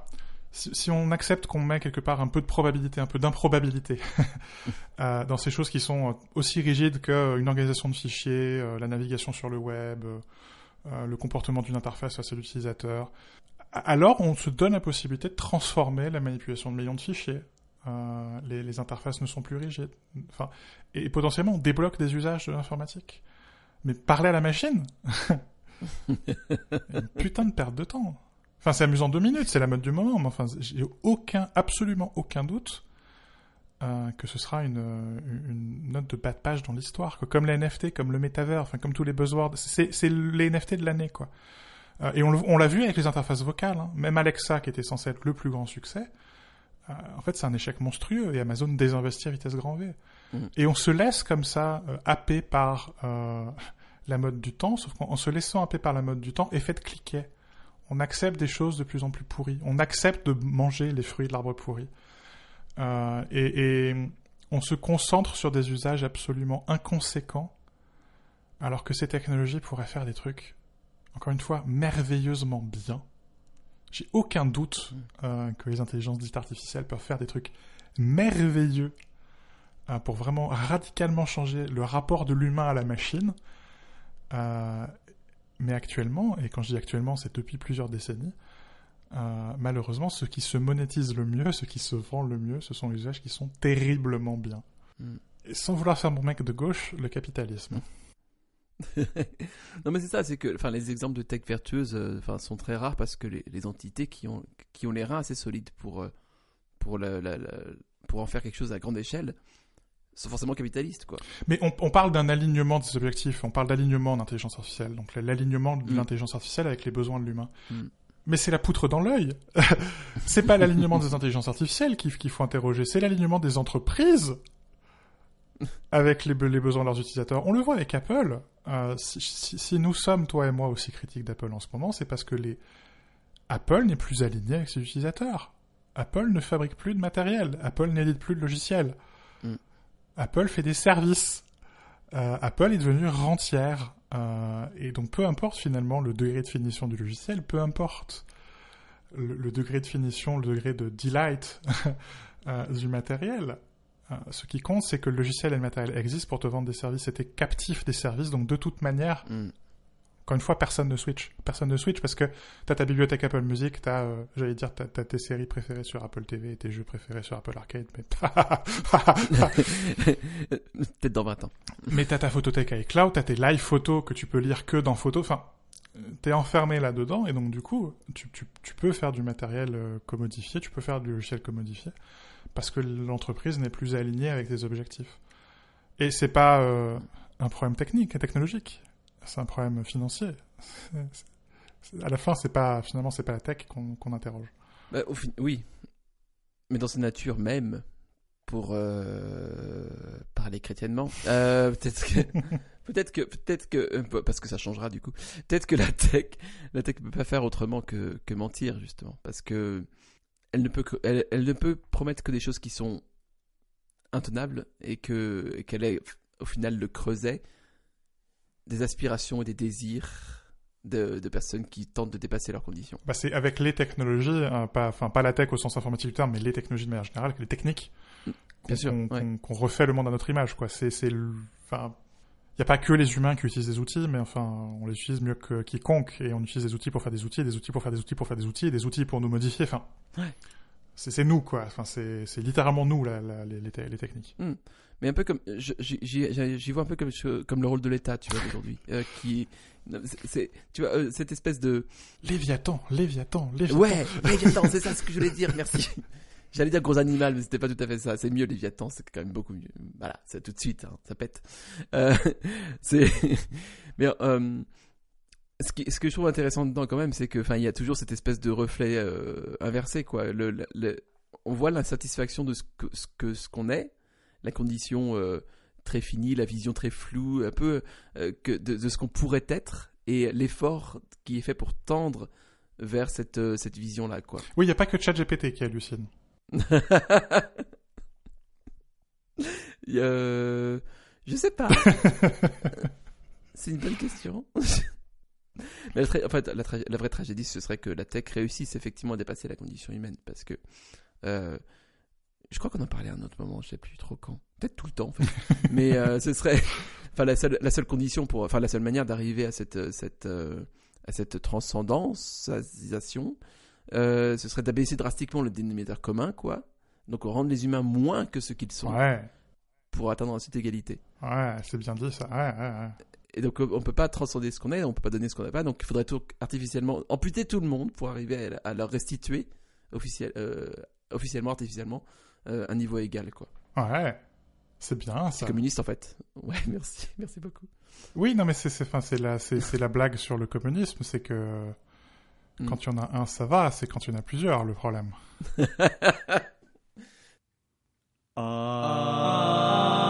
si, on accepte qu'on met quelque part un peu de probabilité, un peu d'improbabilité euh, dans ces choses qui sont euh, aussi rigides qu'une organisation de fichiers, euh, la navigation sur le web, euh, euh, le comportement d'une interface face à l'utilisateur, alors on se donne la possibilité de transformer la manipulation de millions de fichiers. Euh, les, les interfaces ne sont plus rigides. Enfin, et potentiellement on débloque des usages de l'informatique. Mais parler à la machine? Une putain de perte de temps. Enfin, c'est amusant deux minutes, c'est la mode du moment, mais enfin, j'ai aucun, absolument aucun doute euh, que ce sera une, euh, une note de bas de page dans l'histoire, quoi. comme les NFT, comme le métavers, enfin, comme tous les buzzwords. C'est c'est les NFT de l'année, quoi. Euh, et on, l'a vu avec les interfaces vocales, hein. même Alexa, qui était censé être le plus grand succès, euh, en fait, c'est un échec monstrueux, et Amazon désinvestit à vitesse grand V. Mhm. Et on se laisse comme ça, euh, happer par euh, la mode du temps, sauf qu'en en se laissant happer par la mode du temps, effet de cliquet. On accepte des choses de plus en plus pourries. On accepte de manger les fruits de l'arbre pourri. Euh, et, et on se concentre sur des usages absolument inconséquents, alors que ces technologies pourraient faire des trucs, encore une fois, merveilleusement bien. J'ai aucun doute euh, que les intelligences dites artificielles peuvent faire des trucs merveilleux euh, pour vraiment radicalement changer le rapport de l'humain à la machine. Mais actuellement, et quand je dis actuellement, c'est depuis plusieurs décennies, euh, malheureusement, ce qui se monétise le mieux, ce qui se vend le mieux, ce sont les usages qui sont terriblement bien. Mm. Et sans vouloir faire mon mec de gauche, le capitalisme. non mais c'est ça, c'est que enfin les exemples de tech vertueuses euh, sont très rares parce que les, les entités qui ont qui ont les reins assez solides pour euh, pour la, la- la- pour en faire quelque chose à grande échelle sont forcément capitalistes quoi. Mais on, on parle d'un alignement des objectifs, on parle d'alignement d'intelligence artificielle, donc l'alignement de Mm. l'intelligence artificielle avec les besoins de l'humain. Mm. Mais c'est la poutre dans l'œil. c'est pas l'alignement des intelligences artificielles qu'il faut interroger, c'est l'alignement des entreprises avec les, be- les besoins de leurs utilisateurs. On le voit avec Apple. Euh, si, si- si nous sommes, toi et moi, aussi critiques d'Apple en ce moment, c'est parce que les Apple n'est plus aligné avec ses utilisateurs. Apple ne fabrique plus de matériel. Apple n'édite plus de logiciels. Mm. Apple fait des services. Euh, Apple est devenu rentière. Euh, et donc peu importe finalement le degré de finition du logiciel, peu importe le, degré de finition, le degré de delight euh, du matériel, ce qui compte c'est que le logiciel et le matériel existent pour te vendre des services t'es captif des services, donc de toute manière, Mm. Encore une fois, personne ne switch. Personne ne switch parce que t'as ta bibliothèque Apple Music, t'as, euh, j'allais dire, t'as, t'as tes séries préférées sur Apple TV et tes jeux préférés sur Apple Arcade, mais Peut-être dans 20 ans. Mais t'as ta photothèque iCloud, t'as tes live photos que tu peux lire que dans photo. Enfin, t'es enfermé là-dedans et donc du coup, tu, tu, tu peux faire du matériel euh, commodifié, tu peux faire du logiciel commodifié parce que l'entreprise n'est plus alignée avec tes objectifs. Et c'est pas euh, un problème technique et technologique, c'est un problème financier. À la fin, c'est pas finalement c'est pas la tech qu'on qu'on interroge. Bah, au fin- Oui. Mais dans sa nature même, pour euh, parler chrétiennement, euh, peut-être que. Peut-être que, peut-être que, euh, parce que ça changera du coup. Peut-être que la tech, la tech ne peut pas faire autrement que, que mentir justement, parce que elle ne peut, que- elle, elle ne peut promettre que des choses qui sont intenables et que qu'elle est au final le creuset des aspirations et des désirs de, de personnes qui tentent de dépasser leurs conditions. Bah, c'est avec les technologies, hein, pas, enfin pas la tech au sens informatique du terme, mais les technologies de manière générale, les techniques, qu'on- ouais. refait le monde à notre image, quoi. C'est, c'est, le- enfin, il n'y a pas que les humains qui utilisent des outils, mais enfin, on les utilise mieux que quiconque, et on utilise des outils pour faire des outils, des outils pour faire des outils pour faire des outils, et des outils pour nous modifier. Enfin, Ouais. c'est, nous, quoi. Enfin, c'est, littéralement nous, les, les, te- les techniques. Mais un peu comme, je- j'y- vois un peu comme, je- comme le rôle de l'État, tu vois, aujourd'hui, euh, qui, c'est- tu vois, euh, cette espèce de, Léviathan, Léviathan, Léviathan. ouais, Léviathan, c'est ça ce que je voulais dire, merci. J'allais dire gros animal, mais c'était pas tout à fait ça. C'est mieux Léviathan, c'est quand même beaucoup mieux. Voilà, c'est tout de suite, hein, ça pète. Euh, c'est, mais euh, ce, qui, ce que je trouve intéressant dedans quand même, c'est que, enfin, il y a toujours cette espèce de reflet euh, inversé, quoi. Le, le- le- on voit l'insatisfaction de ce que ce que ce qu'on est, la condition euh, très finie, la vision très floue, un peu euh, que de, de ce qu'on pourrait être, et l'effort qui est fait pour tendre vers cette euh, cette vision-là, quoi. Oui, il n'y a pas que ChatGPT qui hallucine. A- Je sais pas. C'est une bonne question. Mais en fait, la, vraie tragédie, ce serait que la tech réussisse effectivement à dépasser la condition humaine. Parce que euh, je crois qu'on en parlait à un autre moment, je sais plus trop quand. Peut-être tout le temps, en fait. Mais euh, ce serait. Enfin, la seule, la seule condition pour. Enfin, la seule manière d'arriver à cette, cette, euh, à cette transcendance-isation, euh, ce serait d'abaisser drastiquement le dénominateur commun, quoi. Donc, rendre les humains moins que ce qu'ils sont Ouais, pour atteindre cette égalité. ouais, c'est bien dit ça. Ouais, ouais, ouais. Et donc euh, on peut pas transcender ce qu'on est, on peut pas donner ce qu'on n'a pas, donc il faudrait tout artificiellement amputer tout le monde pour arriver à, à leur restituer officiel, euh, officiellement, artificiellement, euh, un niveau égal, quoi. Ouais, c'est bien C'est ça. communiste en fait. Ouais, merci, merci beaucoup. Oui, non, mais c'est c'est c'est la c'est c'est la blague sur le communisme, c'est que Mm. quand il y en a un, ça va, c'est quand il y en a plusieurs le problème. Ah.